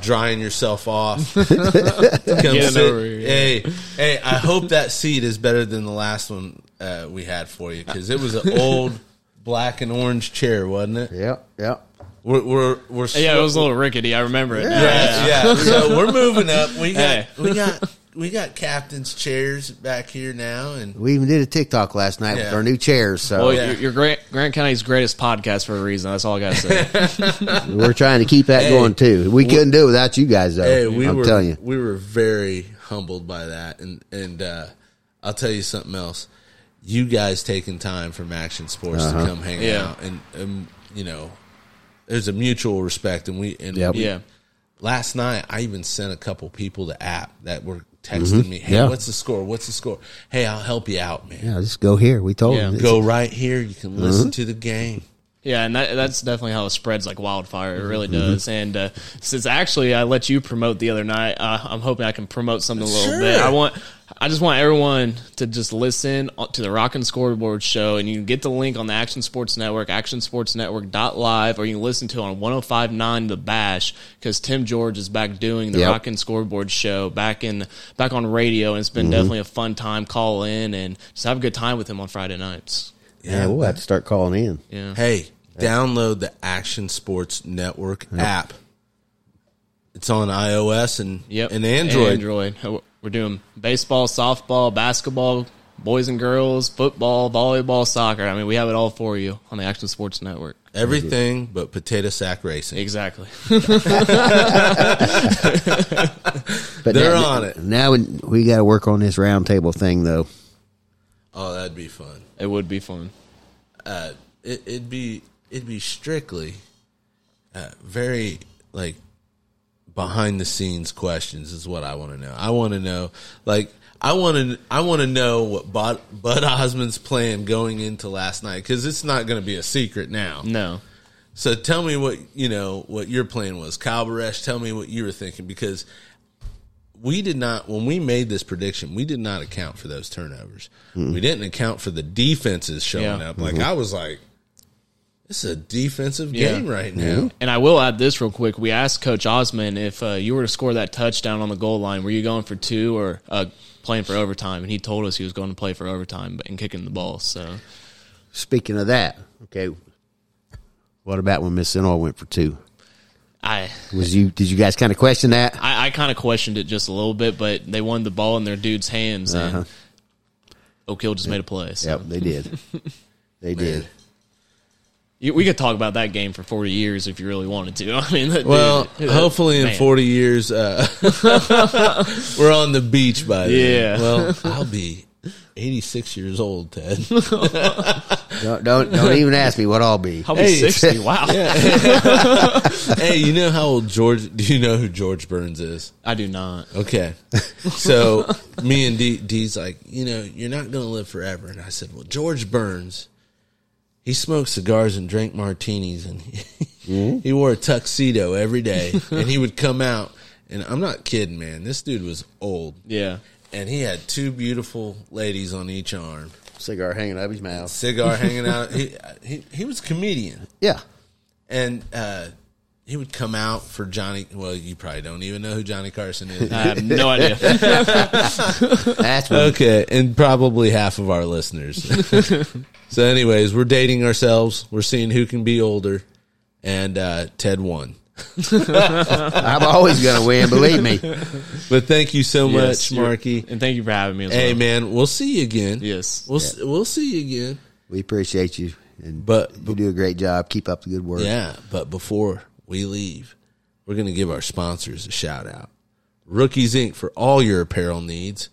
drying yourself off, Come sit- over here, yeah. Hey, hey, I hope that seat is better than the last one uh, we had for you because it was an old black and orange chair, wasn't it? Yep. Yep. We're we're, we're Yeah, it was a little rickety. I remember it. now. yeah, yeah. So we're moving up. We got Hey. we got we got captain's chairs back here now, and We even did a TikTok last night with our new chairs. So Well, yeah. you're, you're Grant, Grant County's greatest podcast for a reason. That's all I got to say. we're trying to keep that Hey. going too. We couldn't do it without you guys, though. hey, we I'm were telling you. we were very humbled by that, and and uh, I'll tell you something else. You guys taking time from Action Sports Uh-huh. to come hang Yeah. out, and um, you know, there's a mutual respect, and we and Yep. we- yeah. last night I even sent a couple people the app that were texting mm-hmm. me, "Hey, Yeah. what's the score? What's the score? Hey, I'll help you out, man. Yeah, just go here. We told Yeah. them. Go right here. You can mm-hmm. listen to the game." Yeah, and that, that's definitely how it spreads like wildfire. It really Mm-hmm. does. And uh, since actually I let you promote the other night, uh, I'm hoping I can promote something a little Sure. bit. I want, I just want everyone to just listen to the Rock and Scoreboard show, and you can get the link on the Action Sports Network, ActionSportsNetwork.live, or you can listen to it on 105.9 The Bash because Tim George is back doing the Yep. Rock and Scoreboard show back in back on radio, and it's Mm-hmm. been definitely a fun time. Call in and just have a good time with him on Friday nights. Yeah, we'll have to start calling in. Yeah. Hey, download the Action Sports Network app. It's on iOS and Yep. and Android. Android. We're doing baseball, softball, basketball, boys and girls, football, volleyball, soccer. I mean, we have it all for you on the Action Sports Network. Everything but potato sack racing. Exactly. But They're now, on it. Now we, we got to work on this roundtable thing, though. Oh, that'd be fun. it would be fun. Uh, it, it'd be it'd be strictly uh, very like behind the scenes questions is what I want to know. I want to know like I want to I want to know what Bud, Bud Osmond's plan going into last night because it's not going to be a secret now. No. So tell me what you know what your plan was, Kyle Baresh. Tell me what you were thinking because we did not when we made this prediction. We did not account for those turnovers. We didn't account for the defenses showing Yeah. up. Like I was like, this is a defensive Yeah. game right now. And I will add this real quick. We asked Coach Osman if uh, you were to score that touchdown on the goal line, were you going for two or uh, playing for overtime? And he told us he was going to play for overtime and kicking the ball. So Speaking of that, okay, what about when Mississinewa went for two? I Was you? Did you guys kind of question that? I, I kind of questioned it just a little bit, but they wanted the ball in their dude's hands, and Oak Hill just made a play. So. Yep, they did. They did. You- We could talk about that game for 40 years if you really wanted to. I mean, that Well, dude- hopefully in man. 40 years, uh, we're on the beach by then. Yeah. Well, I'll be, 86 years old, Ted. Don't, don't don't even ask me what I'll be. I'll be Hey. 60. Wow. hey, you know how old George? Do you know who George Burns is? I do not. Okay, so me and D, D's like, you know, you're not going to live forever, and I said, well, George Burns, he smoked cigars and drank martinis, and he, he wore a tuxedo every day, and he would come out, and I'm not kidding, man. This dude was old, Yeah. and he had two beautiful ladies on each arm, Cigar hanging out of his mouth. cigar hanging out. He he, he was a comedian. Yeah. and uh, he would come out for Johnny. Well, you probably don't even know who Johnny Carson is. I have no idea. That's okay, and probably half of our listeners. so, anyways, we're dating ourselves. We're seeing who can be older, and uh, Ted won. I'm always going to win. Believe me. But thank you so Yes, much, you're- Markie. And thank you for having me as Hey, well. man, we'll see you again. Yes. we'll s we'll see you again. We appreciate you, and But you do a great job. Keep up the good work. Yeah, but before we leave, we're going to give our sponsors a shout out. Rookies Inc. for all your apparel needs.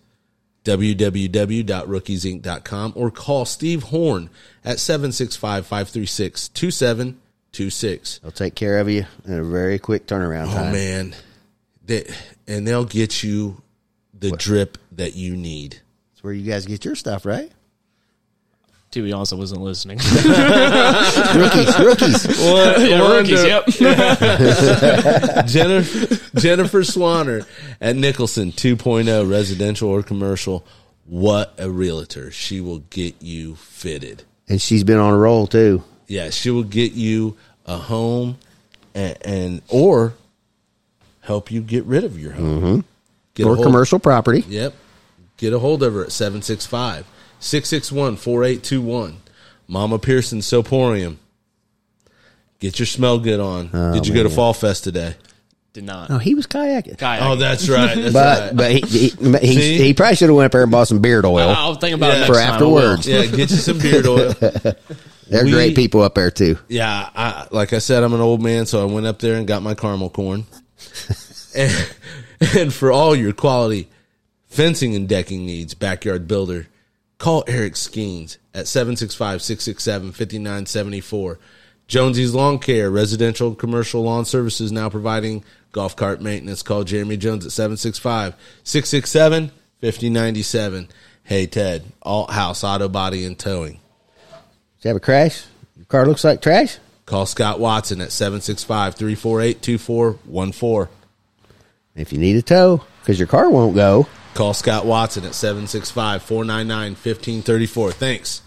www.rookiesinc.com or call Steve Horn at 765-536-2726. They'll take care of you in a very quick turnaround Oh time. man. They, and they'll get you the drip that you need. That's where you guys get your stuff, right? To be honest, I wasn't listening. Rookies, rookies. yeah, rookies, yep. Jennifer, Jennifer Swanner at Nicholson 2.0 residential or commercial. What a realtor. She will get you fitted. And she's been on a roll too. Yeah, she will get you a home and, and or help you get rid of your home. Mm-hmm. Get Or hold- commercial property. Yep. Get a hold of her at 765 661 4821. Mama Pearson Soporium. Get your smell good on. Oh, Did you go to Fall Fest today? Did not. No, he was kayaking. Kayak. Oh, that's right. That's But right. but he he, he, he probably should have went up there and bought some beard oil. I'll think about Yeah. it next For time. Afterwards. Yeah, get you some beard oil. They're we- great people up there too. Yeah, I, like I said, I'm an old man, so I went up there and got my caramel corn. and, and for all your quality fencing and decking needs, Backyard Builder, call Eric Skeens at 765-667-5974. Jonesy's Lawn Care, residential and commercial lawn services now providing golf cart maintenance. Call Jeremy Jones at 765-667-5097. Hey, Ted, Alt House Auto Body and Towing. Did you have a crash? Your car looks like trash. Call Scott Watson at 765-348-2414. If you need a tow because your car won't go, Call Scott Watson at 765-499-1534. Thanks.